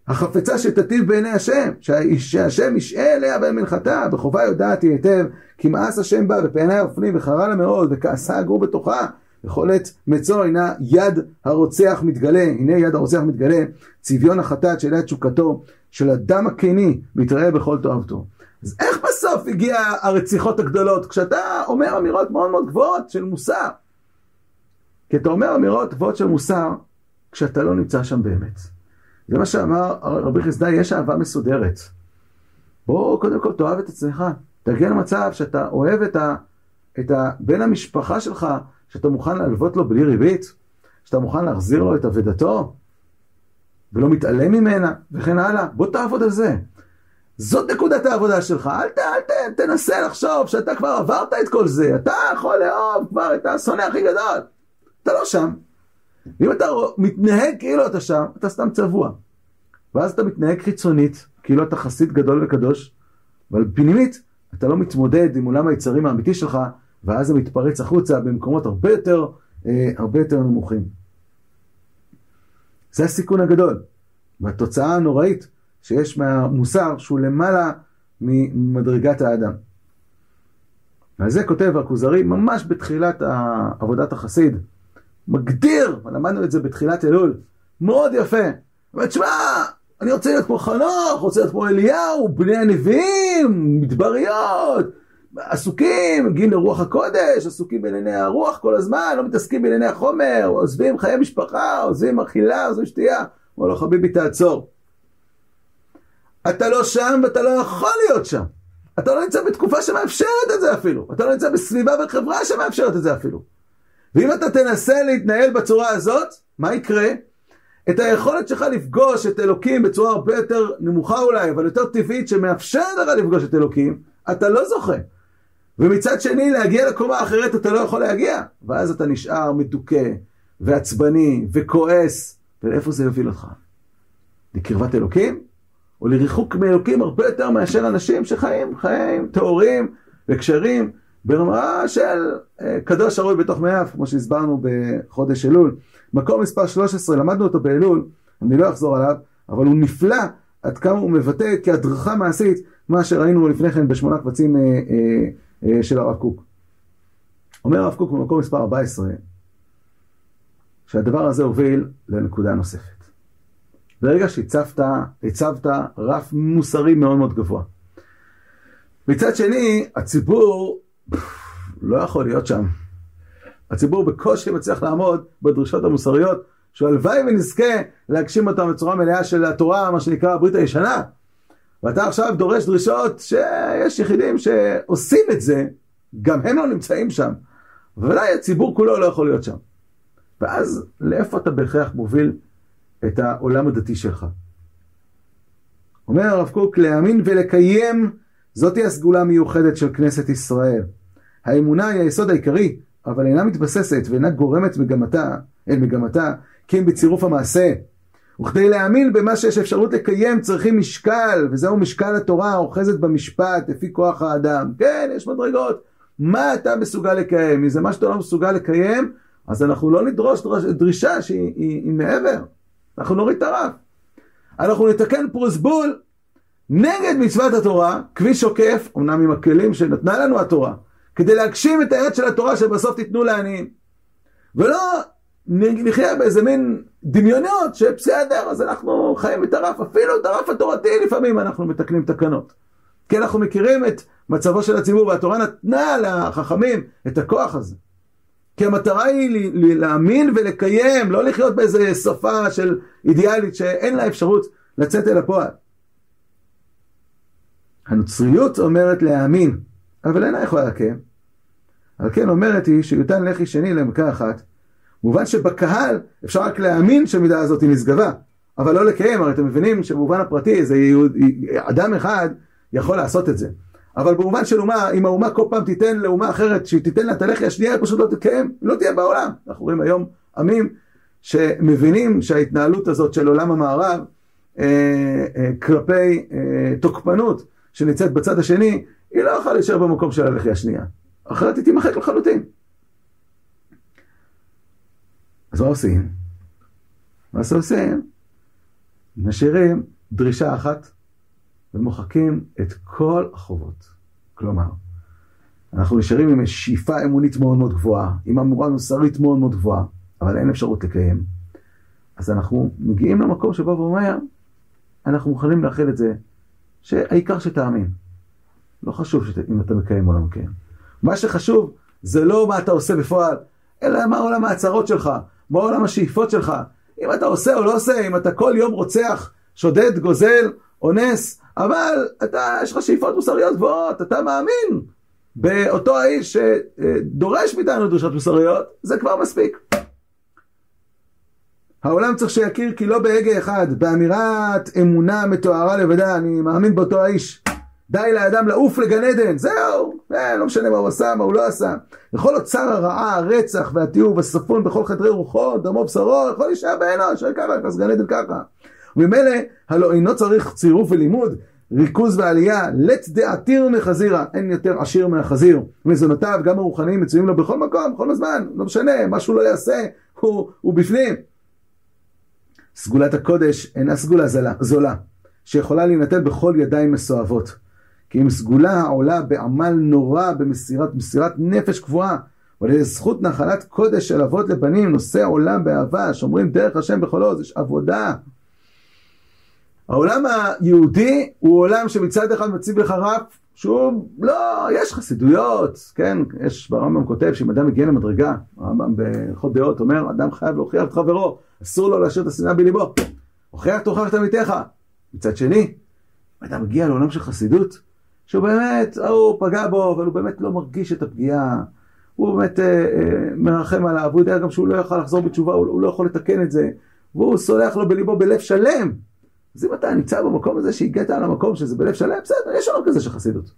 החפצה שתטיב בעיני השם, שהשם ישעה אליה במנחתה, בחובה יודעת היא היטב, כי מאס השם בה, ופעיני אופנים, וחרה לה מאוד, וכעסה אגור בתוכה, וכל עת מצוא הנה יד הרוצח מתגלה, הנה יד הרוצח מתגלה, צביון החטאת שאליה תשוקתו, של הדם הכני, מתראה בכל תועבתו. אז איך בסוף הגיע הרציחות הגדולות? כשאתה אומר אמירות מאוד מאוד גבוהות של מוסר. כי אתה אומר אמירות גבוהות של מוסר, כשאתה לא נמצא שם באמת. זה מה שאמר רבי חסדאי, יש אהבה מסודרת. בוא קודם כל תאהב את עצמך. תגיע למצב שאתה אוהב את, ה, את ה, בן המשפחה שלך, שאתה מוכן להלוות לו בלי ריבית, שאתה מוכן להחזיר לו את אבדתו, ולא מתעלם ממנה, וכן הלאה. בוא תעבוד על זה. זאת נקודת העבודה שלך, אל, ת, אל ת, תנסה לחשוב שאתה כבר עברת את כל זה, אתה יכול לאהוב כבר את השונא הכי גדול. אתה לא שם. ואם אתה מתנהג כאילו אתה שם, אתה סתם צבוע. ואז אתה מתנהג חיצונית, כאילו אתה חסיד גדול וקדוש, אבל פנימית אתה לא מתמודד עם עולם היצרים האמיתי שלך, ואז זה מתפרץ החוצה במקומות הרבה יותר, אה, הרבה יותר נמוכים. זה הסיכון הגדול, והתוצאה הנוראית שיש מהמוסר שהוא למעלה ממדרגת האדם. ועל זה כותב הכוזרי ממש בתחילת עבודת החסיד. מגדיר, למדנו את זה בתחילת אלול, מאוד יפה. אומר, תשמע, אני רוצה להיות כמו חנוך, רוצה להיות כמו אליהו, בני הנביאים, מדבריות, עסוקים, מגיעים לרוח הקודש, עסוקים בענייני הרוח כל הזמן, לא מתעסקים בענייני החומר, עוזבים חיי משפחה, עוזבים אכילה, עוזבים שתייה. אומר לו, חביבי, תעצור. אתה לא שם ואתה לא יכול להיות שם. אתה לא נמצא בתקופה שמאפשרת את זה אפילו. אתה לא נמצא בסביבה וחברה שמאפשרת את זה אפילו. ואם אתה תנסה להתנהל בצורה הזאת, מה יקרה? את היכולת שלך לפגוש את אלוקים בצורה הרבה יותר נמוכה אולי, אבל יותר טבעית, שמאפשרת לך לפגוש את אלוקים, אתה לא זוכה. ומצד שני, להגיע לקומה אחרת אתה לא יכול להגיע. ואז אתה נשאר מדוכא, ועצבני, וכועס, ולאיפה זה יוביל אותך? לקרבת אלוקים? או לריחוק מאלוקים הרבה יותר מאשר אנשים שחיים חיים טהורים וכשרים ברמה של אה, קדוש הרוי בתוך מאיו, כמו שהסברנו בחודש אלול. מקור מספר 13, למדנו אותו באלול, אני לא אחזור עליו, אבל הוא נפלא עד כמה הוא מבטא כהדרכה מעשית מה שראינו לפני כן בשמונה קבצים אה, אה, של הרב קוק. אומר הרב קוק במקור מספר 14, שהדבר הזה הוביל לנקודה נוספת. ברגע שהצבת, הצבת רף מוסרי מאוד מאוד גבוה. מצד שני, הציבור לא יכול להיות שם. הציבור בקושי מצליח לעמוד בדרישות המוסריות, שהלוואי ונזכה להגשים אותם בצורה מלאה של התורה, מה שנקרא הברית הישנה. ואתה עכשיו דורש דרישות שיש יחידים שעושים את זה, גם הם לא נמצאים שם. וודאי הציבור כולו לא יכול להיות שם. ואז לאיפה אתה בהכרח מוביל את העולם הדתי שלך? אומר הרב קוק, להאמין ולקיים, זאתי הסגולה המיוחדת של כנסת ישראל. האמונה היא היסוד העיקרי, אבל אינה מתבססת ואינה גורמת מגמתה, אל מגמתה, כי אם בצירוף המעשה. וכדי להאמין במה שיש אפשרות לקיים צריכים משקל, וזהו משקל התורה האוחזת במשפט לפי כוח האדם. כן, יש מדרגות. מה אתה מסוגל לקיים? אם זה מה שאתה לא מסוגל לקיים, אז אנחנו לא נדרוש דרישה שהיא היא, היא מעבר. אנחנו נוריד את הרף. אנחנו נתקן פרוסבול נגד מצוות התורה, כביש עוקף, אמנם עם הכלים שנתנה לנו התורה, כדי להגשים את העט של התורה שבסוף תיתנו לעניים. ולא נחיה באיזה מין דמיונות שבסדר, אז אנחנו חיים את הרף, אפילו את הרף התורתי לפעמים אנחנו מתקנים תקנות. כי אנחנו מכירים את מצבו של הציבור, והתורה נתנה לחכמים את הכוח הזה. כי המטרה היא להאמין ולקיים, לא לחיות באיזה שפה של אידיאלית שאין לה אפשרות לצאת אל הפועל. הנוצריות אומרת להאמין, אבל אינה יכולה לקיים. על כן אומרת היא שיותן לחי שני למכה אחת. מובן שבקהל אפשר רק להאמין שהמידה הזאת היא נשגבה, אבל לא לקיים, הרי אתם מבינים שבמובן הפרטי זה יהוד, אדם אחד יכול לעשות את זה. אבל במובן של אומה, אם האומה כל פעם תיתן לאומה אחרת, שהיא תיתן לה את הלחי השנייה, היא פשוט לא תקיים, לא תהיה בעולם. אנחנו רואים היום עמים שמבינים שההתנהלות הזאת של עולם המערב אה, אה, כלפי אה, תוקפנות שנמצאת בצד השני, היא לא יכולה להישאר במקום של הלחי השנייה. אחרת היא תימחק לחלוטין. אז מה עושים? מה שעושים? משאירים דרישה אחת ומוחקים את כל החובות. כלומר, אנחנו נשארים עם שאיפה אמונית מאוד מאוד גבוהה, עם אמורה מוסרית מאוד מאוד גבוהה, אבל אין אפשרות לקיים. אז אנחנו מגיעים למקום שבו הוא אומר, אנחנו מוכנים לאחל את זה, שהעיקר שתאמין. לא חשוב שת... אם אתה מקיים או לא מקיים. מה שחשוב זה לא מה אתה עושה בפועל, אלא מה עולם ההצהרות שלך, מה עולם השאיפות שלך. אם אתה עושה או לא עושה, אם אתה כל יום רוצח, שודד, גוזל, אונס, אבל אתה, יש לך שאיפות מוסריות גבוהות, אתה מאמין באותו האיש שדורש מאיתנו דרישות מוסריות, זה כבר מספיק. העולם צריך שיכיר כי לא בהגה אחד, באמירת אמונה מתוארה לבדה, אני מאמין באותו האיש. די לאדם לעוף לגן עדן, זהו, אה, לא משנה מה הוא עשה, מה הוא לא עשה. וכל אוצר הרעה, הרצח והתיעוב, הספון בכל חדרי רוחו, דמו בשרו, יכול להישאר באנוש, ככה, נכנס גן עדן ככה. וממילא, הלא אינו צריך צירוף ולימוד, ריכוז ועלייה, לט דעתיר מחזירה, אין יותר עשיר מהחזיר. מזונותיו, גם הרוחניים, מצויים לו בכל מקום, בכל הזמן, לא משנה, מה שהוא לא יעשה, הוא, הוא בפנים. סגולת הקודש אינה סגולה זולה, שיכולה להינתן בכל ידיים מסואבות. כי אם סגולה העולה בעמל נורא במסירת מסירת נפש קבועה, ולזכות נחלת קודש של אבות לבנים, נושא עולם באהבה, שומרים דרך השם בכל עוז, יש עבודה. העולם היהודי הוא עולם שמצד אחד מציב לך רף שהוא לא, יש חסידויות, כן, יש ברמב"ם כותב שאם אדם מגיע למדרגה, הרמב"ם בהלכות דעות אומר, אדם חייב להוכיח את חברו, אסור לו להשאיר את השנאה בליבו, הוכיח תוכיח את עמיתך. מצד שני, אדם מגיע לעולם של חסידות, שהוא באמת, הוא פגע בו, אבל הוא באמת לא מרגיש את הפגיעה, הוא באמת אה, אה, מרחם עליו, הוא יודע גם שהוא לא יכול לחזור בתשובה, הוא, הוא לא יכול לתקן את זה, והוא סולח לו בליבו בלב שלם. אז אם אתה נמצא במקום הזה שהגעת על המקום שזה בלב שלם, בסדר, יש עוד כזה של חסידות.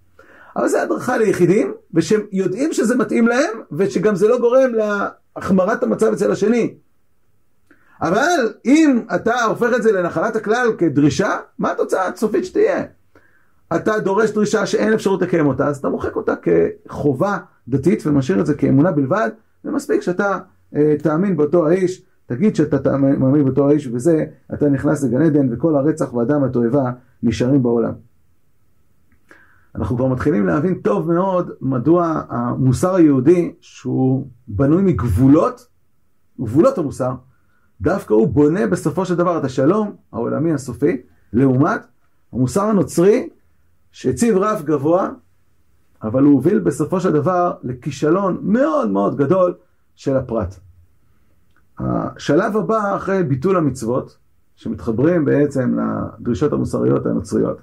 אבל זה הדרכה ליחידים, ושהם יודעים שזה מתאים להם, ושגם זה לא גורם להחמרת המצב אצל השני. אבל אם אתה הופך את זה לנחלת הכלל כדרישה, מה התוצאה הסופית שתהיה? אתה דורש דרישה שאין אפשרות לקיים אותה, אז אתה מוחק אותה כחובה דתית ומשאיר את זה כאמונה בלבד, ומספיק שאתה אה, תאמין באותו האיש, תגיד שאתה מאמין באותו האיש, וזה, אתה נכנס לגן עדן, וכל הרצח והדם והתועבה נשארים בעולם. אנחנו כבר מתחילים להבין טוב מאוד מדוע המוסר היהודי, שהוא בנוי מגבולות, גבולות המוסר, דווקא הוא בונה בסופו של דבר את השלום העולמי הסופי, לעומת המוסר הנוצרי, שהציב רף גבוה, אבל הוא הוביל בסופו של דבר לכישלון מאוד מאוד גדול של הפרט. השלב הבא אחרי ביטול המצוות, שמתחברים בעצם לדרישות המוסריות הנוצריות,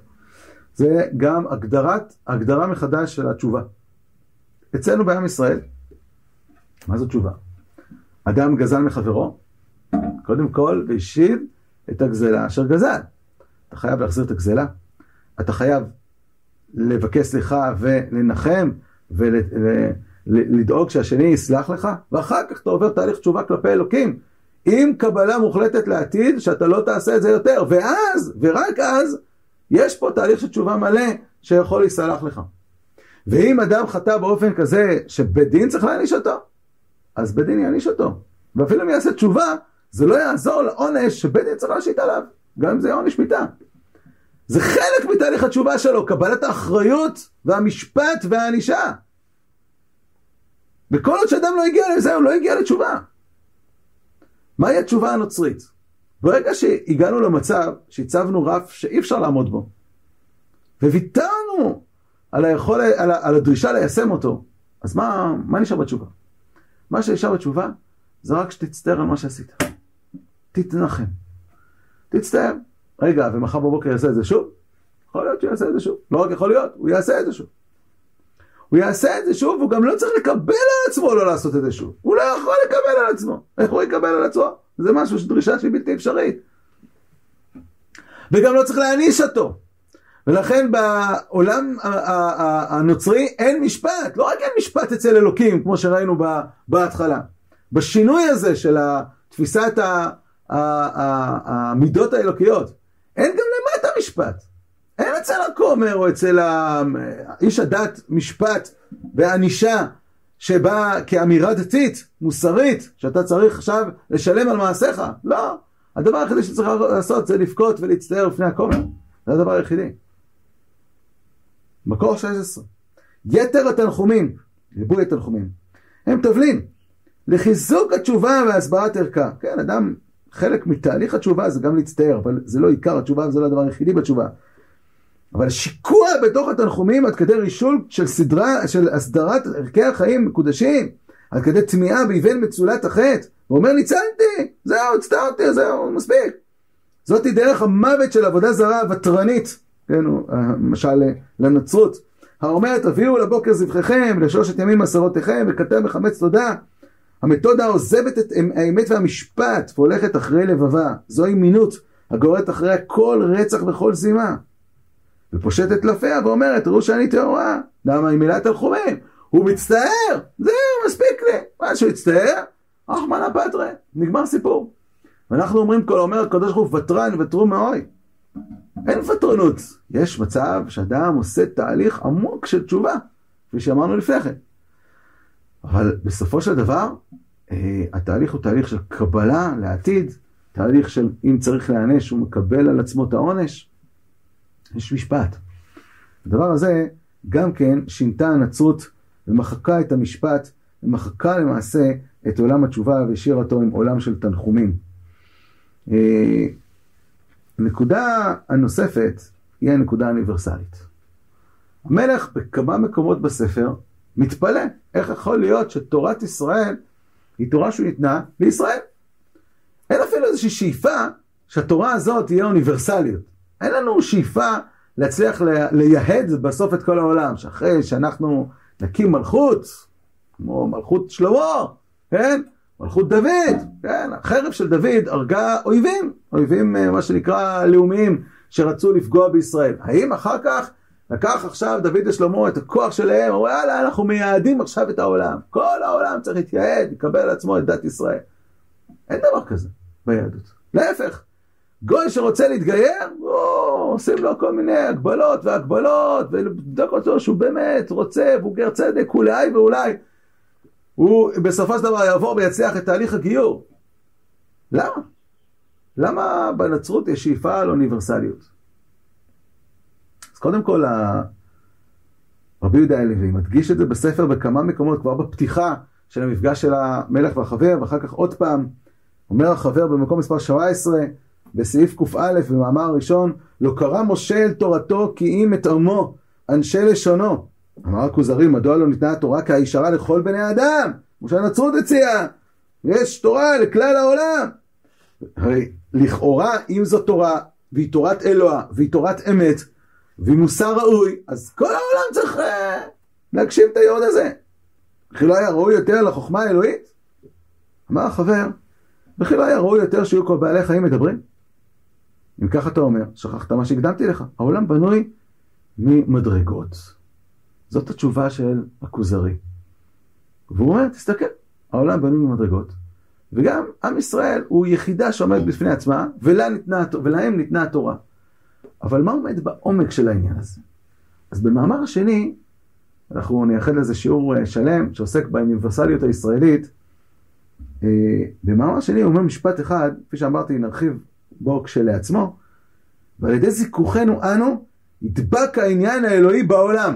זה גם הגדרת, הגדרה מחדש של התשובה. אצלנו בעם ישראל, מה זו תשובה? אדם גזל מחברו, קודם כל, והשיב את הגזלה אשר גזל. אתה חייב להחזיר את הגזלה, אתה חייב לבקש סליחה ולנחם ולדאוג שהשני יסלח לך, ואחר כך אתה עובר תהליך תשובה כלפי אלוקים, עם קבלה מוחלטת לעתיד שאתה לא תעשה את זה יותר, ואז, ורק אז, יש פה תהליך של תשובה מלא שיכול להיסלח לך. ואם אדם חטא באופן כזה שבית דין צריך להעניש אותו, אז בית דין יעניש אותו. ואפילו אם יעשה תשובה, זה לא יעזור לעונש שבית דין צריך להשית עליו, גם אם זה עונש מיתה. זה חלק מתהליך התשובה שלו, קבלת האחריות והמשפט והענישה. וכל עוד שאדם לא הגיע לזה, הוא לא הגיע לתשובה. מהי התשובה הנוצרית? ברגע שהגענו למצב שהצבנו רף שאי אפשר לעמוד בו, וויתרנו על, היכול, על, על הדרישה ליישם אותו, אז מה, מה נשאר בתשובה? מה שנשאר בתשובה זה רק שתצטער על מה שעשית. תתנחם. תצטער. רגע, ומחר בבוקר יעשה את זה שוב? יכול להיות שהוא יעשה את זה שוב. לא רק יכול להיות, הוא יעשה את זה שוב. הוא יעשה את זה שוב, והוא גם לא צריך לקבל על עצמו לא לעשות את זה שוב. הוא לא יכול לקבל על עצמו. איך הוא יקבל על עצמו? זה משהו שדרישה שהיא בלתי אפשרית. וגם לא צריך להעניש אותו. ולכן בעולם הנוצרי אין משפט, לא רק אין משפט אצל אלוקים, כמו שראינו בהתחלה. בשינוי הזה של תפיסת המידות האלוקיות, אין גם למטה משפט. אין אצל הכומר או אצל איש הדת משפט וענישה שבאה כאמירה דתית, מוסרית, שאתה צריך עכשיו לשלם על מעשיך. לא. הדבר היחידי שצריך לעשות זה לבכות ולהצטער לפני הכומר. זה הדבר היחידי. מקור 16. יתר התנחומים, ריבוי התנחומים, הם תבלין לחיזוק התשובה והסברת ערכה. כן, אדם, חלק מתהליך התשובה זה גם להצטער, אבל זה לא עיקר התשובה וזה לא הדבר היחידי בתשובה. אבל שיקוע בתוך התנחומים עד כדי רישול של סדרה, של הסדרת ערכי החיים מקודשים, עד כדי טמיעה באבן מצולת החטא, ואומר ניצלתי, זהו, הצטערתי, זהו, מספיק. זאתי דרך המוות של עבודה זרה ותרנית, כן, למשל לנצרות, האומרת הביאו לבוקר זבחיכם, לשלושת ימים מסורותיכם, וכתב מחמץ תודה. המתודה עוזבת את האמת והמשפט והולכת אחרי לבבה. זוהי מינות הגוררת אחרי כל רצח וכל זימה. ופושטת לפיה ואומרת, תראו שאני טהורה, למה היא מילאת תנחומים? הוא מצטער, זהו, מספיק לי. מה שהוא יצטער? רחמנא פטרי, נגמר סיפור. ואנחנו אומרים, כל אומר הקדוש ברוך הוא ותרן ותרו מאוי. אין ותרנות. יש מצב שאדם עושה תהליך עמוק של תשובה, כפי שאמרנו לפני כן. אבל בסופו של דבר, אה, התהליך הוא תהליך של קבלה לעתיד, תהליך של אם צריך להיענש, הוא מקבל על עצמו את העונש. יש משפט. הדבר הזה גם כן שינתה הנצרות ומחקה את המשפט, ומחקה למעשה את עולם התשובה והשאירה אותו עם עולם של תנחומים. הנקודה אה, הנוספת היא הנקודה האוניברסלית. המלך בכמה מקומות בספר מתפלא איך יכול להיות שתורת ישראל היא תורה שהוא ניתנה לישראל. אין אפילו איזושהי שאיפה שהתורה הזאת תהיה אוניברסליות. אין לנו שאיפה להצליח לייהד בסוף את כל העולם, שאחרי שאנחנו נקים מלכות, כמו מלכות שלמה, כן? מלכות דוד, כן? החרב של דוד הרגה אויבים, אויבים אה, מה שנקרא לאומיים שרצו לפגוע בישראל. האם אחר כך לקח עכשיו דוד ושלמה את הכוח שלהם, אמרו יאללה אנחנו מייעדים עכשיו את העולם, כל העולם צריך להתייעד, לקבל על עצמו את דת ישראל. אין דבר כזה ביהדות, להפך. גוי שרוצה להתגייר, או, עושים לו כל מיני הגבלות והגבלות, ולבדוק אותו שהוא באמת רוצה, והוא גר צדק, אולי ואולי. הוא בסופו של דבר יעבור ויצליח את תהליך הגיור. למה? למה בנצרות יש שאיפה על אוניברסליות? אז קודם כל, רבי יהודה הלוי מדגיש את זה בספר בכמה מקומות, כבר בפתיחה של המפגש של המלך והחבר, ואחר כך עוד פעם, אומר החבר במקום מספר 17, בסעיף קא במאמר הראשון, לא קרא משה אל תורתו כי אם את עמו אנשי לשונו. אמר הכוזרי, מדוע לא ניתנה התורה כהישרה לכל בני האדם? כמו שהנצרות הציעה, יש תורה לכלל העולם. הרי לכאורה, אם זו תורה, והיא תורת אלוה, והיא תורת אמת, והיא מוסר ראוי, אז כל העולם צריך uh, להגשים את היוד הזה. וכי לא היה ראוי יותר לחוכמה האלוהית? אמר החבר, וכי לא היה ראוי יותר שיהיו כל בעלי חיים מדברים? אם ככה אתה אומר, שכחת מה שהקדמתי לך. העולם בנוי ממדרגות. זאת התשובה של הכוזרי. והוא אומר, תסתכל, העולם בנוי ממדרגות, וגם עם ישראל הוא יחידה שעומדת בפני עצמה, ולה ניתנה, ולהם ניתנה התורה. אבל מה עומד בעומק של העניין הזה? אז במאמר השני, אנחנו נייחד לזה שיעור אה, שלם שעוסק באוניברסליות הישראלית. אה, במאמר השני הוא אומר משפט אחד, כפי שאמרתי, נרחיב בו כשלעצמו, ועל ידי זיכוכנו אנו, ידבק העניין האלוהי בעולם.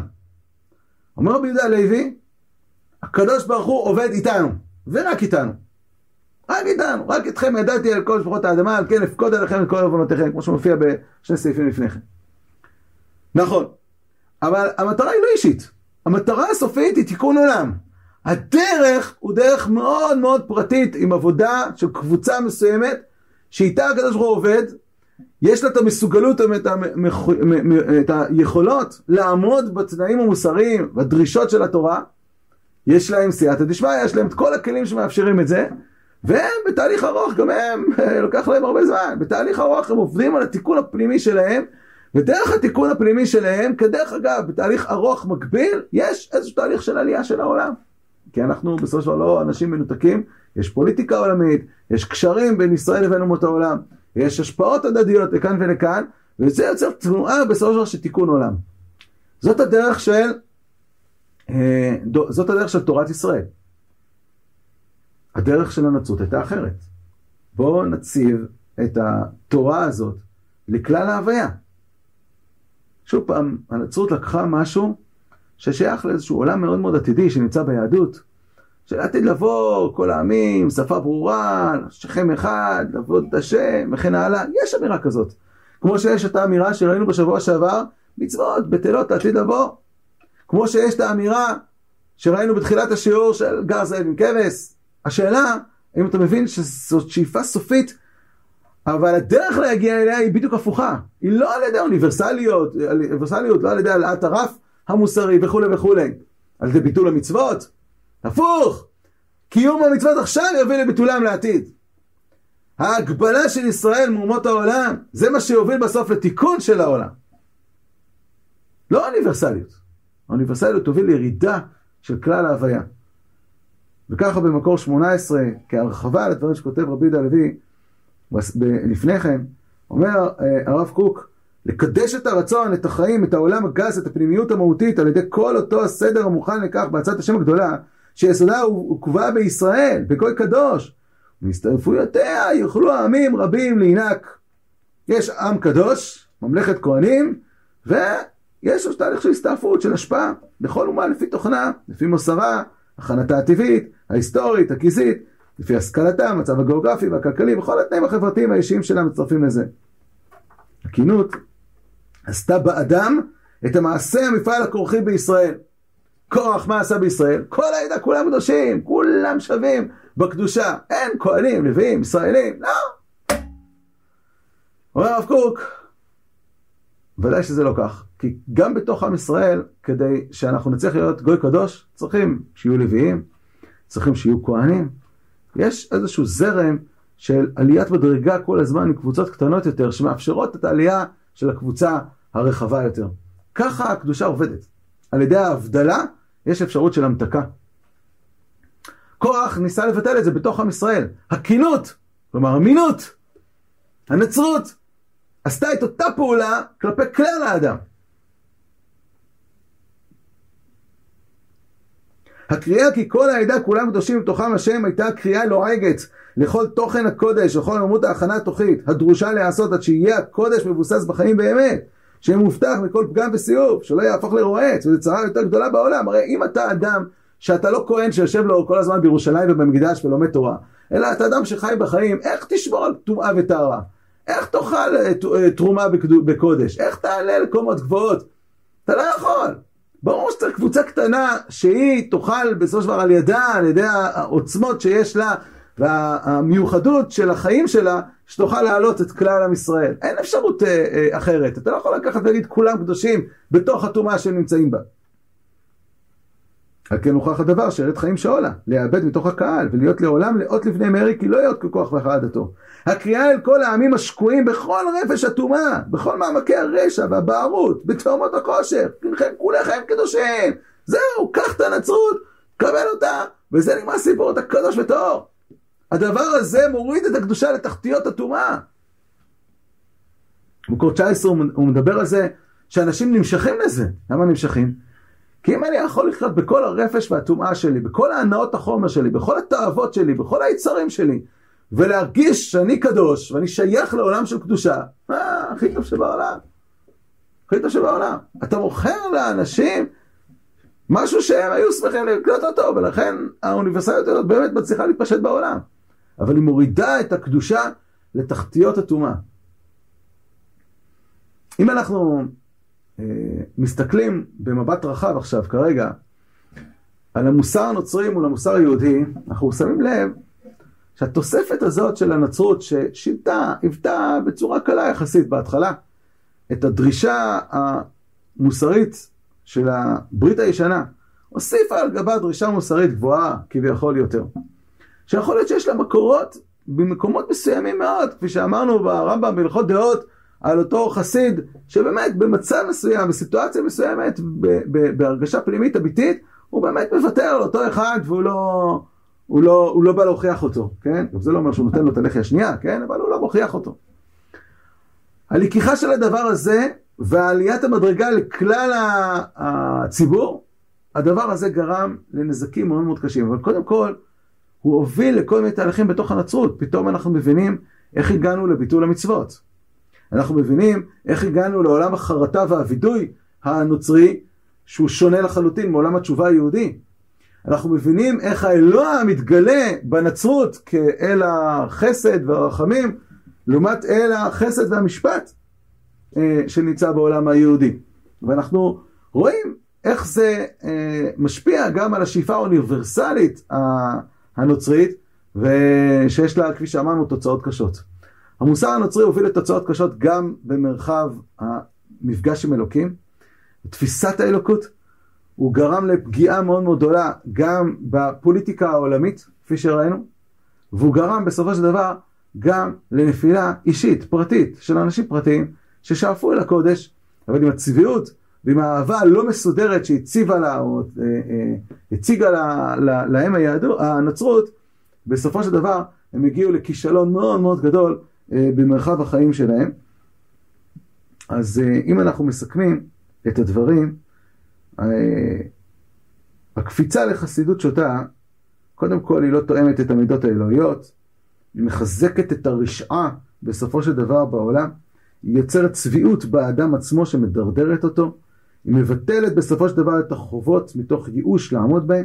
אומר רבי יהודה הלוי, הקדוש ברוך הוא עובד איתנו, ורק איתנו. רק איתנו, רק אתכם ידעתי על כל משפחות האדמה, על כן אפקוד עליכם את כל עוונותיכם, כמו שמופיע בשני סעיפים לפני כן. נכון, אבל המטרה היא לא אישית, המטרה הסופית היא תיקון עולם. הדרך הוא דרך מאוד מאוד פרטית, עם עבודה של קבוצה מסוימת, שאיתה הקדוש ברוך הוא עובד, יש לה את המסוגלות, את, המח... את היכולות לעמוד בתנאים המוסריים, בדרישות של התורה, יש להם סייעתא דשמיא, יש להם את כל הכלים שמאפשרים את זה, והם בתהליך ארוך, גם הם, לוקח להם הרבה זמן, בתהליך ארוך הם עובדים על התיקון הפנימי שלהם, ודרך התיקון הפנימי שלהם, כדרך אגב, בתהליך ארוך מקביל, יש איזשהו תהליך של עלייה של העולם. כי אנחנו בסופו של דבר לא אנשים מנותקים, יש פוליטיקה עולמית, יש קשרים בין ישראל לבין אומות העולם, יש השפעות הדדיות לכאן ולכאן, וזה יוצר תנועה בסופו של דבר של תיקון עולם. זאת הדרך של, אה, זאת הדרך של תורת ישראל. הדרך של הנצרות הייתה אחרת. בואו נציב את התורה הזאת לכלל ההוויה. שוב פעם, הנצרות לקחה משהו ששייך לאיזשהו עולם מאוד מאוד עתידי שנמצא ביהדות, שעתיד לבוא כל העמים, שפה ברורה, שכם אחד, לעבוד את השם וכן הלאה, יש אמירה כזאת. כמו שיש את האמירה שראינו בשבוע שעבר, מצוות בטלות לעתיד לבוא. כמו שיש את האמירה שראינו בתחילת השיעור של גר זאב עם כבש, השאלה, אם אתה מבין שזאת שאיפה סופית, אבל הדרך להגיע אליה היא בדיוק הפוכה. היא לא על ידי אוניברסליות, אוניברסליות לא על ידי העלאת הרף המוסרי וכולי וכולי. על ידי ביטול המצוות. הפוך! קיום המצוות עכשיו יביא לביטולם לעתיד. ההגבלה של ישראל מאומות העולם, זה מה שיוביל בסוף לתיקון של העולם. לא אוניברסליות. האוניברסליות תוביל לירידה של כלל ההוויה. וככה במקור 18, כהרחבה לדברים שכותב רבי יהודה הלוי לפני כן, אומר אה, הרב קוק, לקדש את הרצון, את החיים, את העולם הגס, את הפנימיות המהותית, על ידי כל אותו הסדר המוכן לכך בהצעת השם הגדולה, שיסודה הוא קובע בישראל, בגוי קדוש. מהסתעפויותיה יוכלו העמים רבים להינק. יש עם קדוש, ממלכת כהנים, ויש תהליך של הסתעפות, של השפעה, בכל אומה לפי תוכנה, לפי מוסרה, הכנתה הטבעית, ההיסטורית, הכיסית, לפי השכלתה, המצב הגיאוגרפי והכלכלי, וכל התנאים החברתיים האישיים שלה מצטרפים לזה. הקינות עשתה באדם את המעשה המפעל הכורחי בישראל. קורח מה עשה בישראל? כל העדה כולם קדושים, כולם שווים בקדושה. אין כהנים, לוויים, ישראלים, לא. אומר הרב קוק, ודאי שזה לא כך. כי גם בתוך עם ישראל, כדי שאנחנו נצליח להיות גוי קדוש, צריכים שיהיו לוויים, צריכים שיהיו כהנים. יש איזשהו זרם של עליית מדרגה כל הזמן עם קבוצות קטנות יותר, שמאפשרות את העלייה של הקבוצה הרחבה יותר. ככה הקדושה עובדת. על ידי ההבדלה יש אפשרות של המתקה. כוח ניסה לבטל את זה בתוך עם ישראל. הקינות, כלומר אמינות, הנצרות, עשתה את אותה פעולה כלפי כלל האדם. הקריאה כי כל העדה כולם קדושים בתוכם השם הייתה קריאה לועגת לכל תוכן הקודש, לכל עמוד ההכנה התוכית, הדרושה להיעשות עד שיהיה הקודש מבוסס בחיים באמת, שיהיה מובטח מכל פגם וסיוף, שלא יהפוך לרועץ, וזו צרה יותר גדולה בעולם. הרי אם אתה אדם שאתה לא כהן שיושב לו כל הזמן בירושלים ובמקדש ולומד תורה, אלא אתה אדם שחי בחיים, איך תשמור על טומאה וטהרה? איך תאכל אה, אה, תרומה בקודש? איך תעלה לקומות גבוהות? אתה לא יכול. ברור שצריך קבוצה קטנה שהיא תאכל בסופו של דבר על ידה, על ידי העוצמות שיש לה והמיוחדות של החיים שלה, שתוכל להעלות את כלל עם ישראל. אין אפשרות אה, אה, אחרת. אתה לא יכול לקחת ולהגיד כולם קדושים בתוך הטומאה שהם נמצאים בה. על כן הוכח הדבר שארץ חיים שאולה, לאבד מתוך הקהל, ולהיות לעולם לאות לבני מרי, כי לא יאות ככוח והכרעתו. הקריאה אל כל העמים השקועים בכל רפש הטומאה, בכל מעמקי הרשע והבערות, בתאומות הכושר, כולכם קדושים. זהו, קח את הנצרות, קבל אותה, וזה נגמר סיפור, אתה קדוש וטהור. הדבר הזה מוריד את הקדושה לתחתיות הטומאה. במקור 19 הוא מדבר על זה שאנשים נמשכים לזה. למה נמשכים? כי אם אני יכול לחיות בכל הרפש והטומאה שלי, בכל ההנאות החומר שלי, בכל התאוות שלי, בכל היצרים שלי, ולהרגיש שאני קדוש ואני שייך לעולם של קדושה, אה, הכי טוב שבעולם. הכי טוב שבעולם. אתה מוכר לאנשים משהו שהם היו שמחים לקלוט אותו, ולכן האוניברסליות הזאת באמת מצליחה להתפשט בעולם. אבל היא מורידה את הקדושה לתחתיות הטומאה. אם אנחנו אה, מסתכלים במבט רחב עכשיו, כרגע, על המוסר הנוצרי מול המוסר היהודי, אנחנו שמים לב שהתוספת הזאת של הנצרות, ששינתה, היוותה בצורה קלה יחסית בהתחלה, את הדרישה המוסרית של הברית הישנה, הוסיפה על גבה דרישה מוסרית גבוהה כביכול יותר. שיכול להיות שיש לה מקורות במקומות מסוימים מאוד, כפי שאמרנו ברמב"ם בהלכות דעות, על אותו חסיד, שבאמת במצב מסוים, בסיטואציה מסוימת, בהרגשה פנימית אמיתית, הוא באמת מוותר על אותו אחד והוא לא, הוא לא, הוא לא בא להוכיח אותו, כן? זה לא אומר שהוא נותן לו את הלחי השנייה, כן? אבל הוא לא מוכיח אותו. הלקיחה של הדבר הזה ועליית המדרגה לכלל הציבור, הדבר הזה גרם לנזקים מאוד מאוד קשים. אבל קודם כל, הוא הוביל לכל מיני תהליכים בתוך הנצרות. פתאום אנחנו מבינים איך הגענו לביטול המצוות. אנחנו מבינים איך הגענו לעולם החרטה והווידוי הנוצרי, שהוא שונה לחלוטין מעולם התשובה היהודי. אנחנו מבינים איך האלוה מתגלה בנצרות כאל החסד והרחמים, לעומת אל החסד והמשפט אה, שנמצא בעולם היהודי. ואנחנו רואים איך זה אה, משפיע גם על השאיפה האוניברסלית הנוצרית, ושיש לה, כפי שאמרנו, תוצאות קשות. המוסר הנוצרי הוביל לתוצאות קשות גם במרחב המפגש עם אלוקים, תפיסת האלוקות, הוא גרם לפגיעה מאוד מאוד גדולה גם בפוליטיקה העולמית, כפי שראינו, והוא גרם בסופו של דבר גם לנפילה אישית, פרטית, של אנשים פרטיים ששאפו אל הקודש, אבל עם הצביעות ועם האהבה הלא מסודרת שהציבה לה, או אה, אה, הציגה לה, לה, להם היהדות, הנצרות, בסופו של דבר הם הגיעו לכישלון מאוד מאוד גדול אה, במרחב החיים שלהם. אז אה, אם אנחנו מסכמים את הדברים, הקפיצה לחסידות שוטה, קודם כל היא לא תואמת את המידות האלוהיות, היא מחזקת את הרשעה בסופו של דבר בעולם, היא יוצרת צביעות באדם עצמו שמדרדרת אותו, היא מבטלת בסופו של דבר את החובות מתוך ייאוש לעמוד בהן,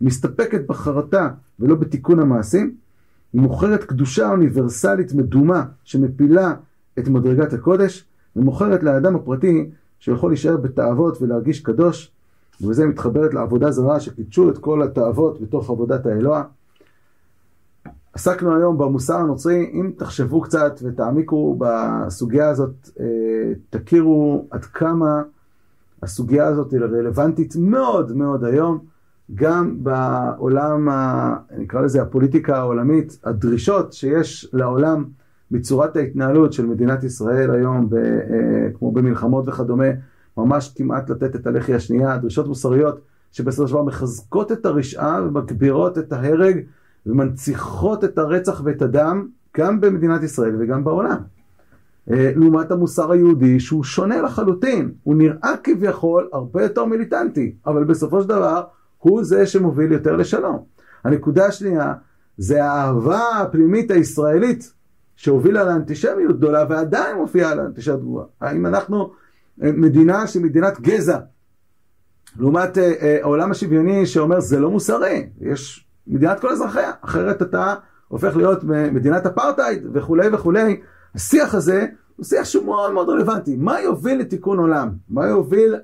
היא מסתפקת בחרטה ולא בתיקון המעשים, היא מוכרת קדושה אוניברסלית מדומה שמפילה את מדרגת הקודש, ומוכרת לאדם הפרטי שיכול להישאר בתאוות ולהרגיש קדוש, ובזה מתחברת לעבודה זרה שקידשו את כל התאוות בתוך עבודת האלוה. עסקנו היום במוסר הנוצרי, אם תחשבו קצת ותעמיקו בסוגיה הזאת, אה, תכירו עד כמה הסוגיה הזאת היא רלוונטית מאוד מאוד היום, גם בעולם, ה, נקרא לזה הפוליטיקה העולמית, הדרישות שיש לעולם מצורת ההתנהלות של מדינת ישראל היום, ב, אה, כמו במלחמות וכדומה, ממש כמעט לתת את הלחי השנייה, דרישות מוסריות שבסופו של דבר מחזקות את הרשעה ומגבירות את ההרג ומנציחות את הרצח ואת הדם גם במדינת ישראל וגם בעולם. אה, לעומת המוסר היהודי שהוא שונה לחלוטין, הוא נראה כביכול הרבה יותר מיליטנטי, אבל בסופו של דבר הוא זה שמוביל יותר לשלום. הנקודה השנייה זה האהבה הפנימית הישראלית שהובילה לאנטישמיות גדולה ועדיין מופיעה לאנטישמיות גבוהה. האם אנחנו אה, מדינה שהיא מדינת גזע, לעומת אה, אה, העולם השוויוני שאומר זה לא מוסרי, יש מדינת כל אזרחיה, אחרת אתה הופך להיות מדינת אפרטהייד וכולי וכולי. השיח הזה הוא שיח שהוא מאוד מאוד רלוונטי. מה יוביל לתיקון עולם? מה יוביל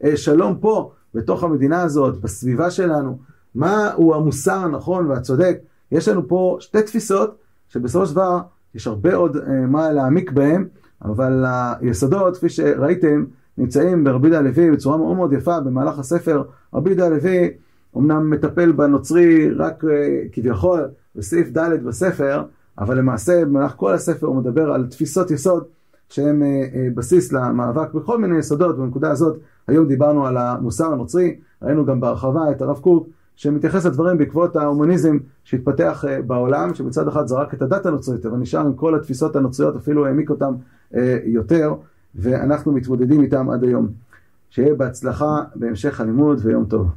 לשלום פה, בתוך המדינה הזאת, בסביבה שלנו? מה הוא המוסר הנכון והצודק? יש לנו פה שתי תפיסות שבסופו של דבר יש הרבה עוד אה, מה להעמיק בהם, אבל היסודות, כפי שראיתם, נמצאים ברבי יהודה הלוי בצורה מאוד מאוד יפה במהלך הספר. רבי יהודה הלוי אמנם מטפל בנוצרי רק אה, כביכול בסעיף ד' בספר, אבל למעשה במהלך כל הספר הוא מדבר על תפיסות יסוד שהן אה, בסיס למאבק בכל מיני יסודות. בנקודה הזאת היום דיברנו על המוסר הנוצרי, ראינו גם בהרחבה את הרב קוק שמתייחס לדברים בעקבות ההומניזם שהתפתח אה, בעולם, שמצד אחד זרק את הדת הנוצרית, אבל נשאר עם כל התפיסות הנוצריות, אפילו העמיק אותם אה, יותר, ואנחנו מתמודדים איתם עד היום. שיהיה בהצלחה בהמשך הלימוד ויום טוב.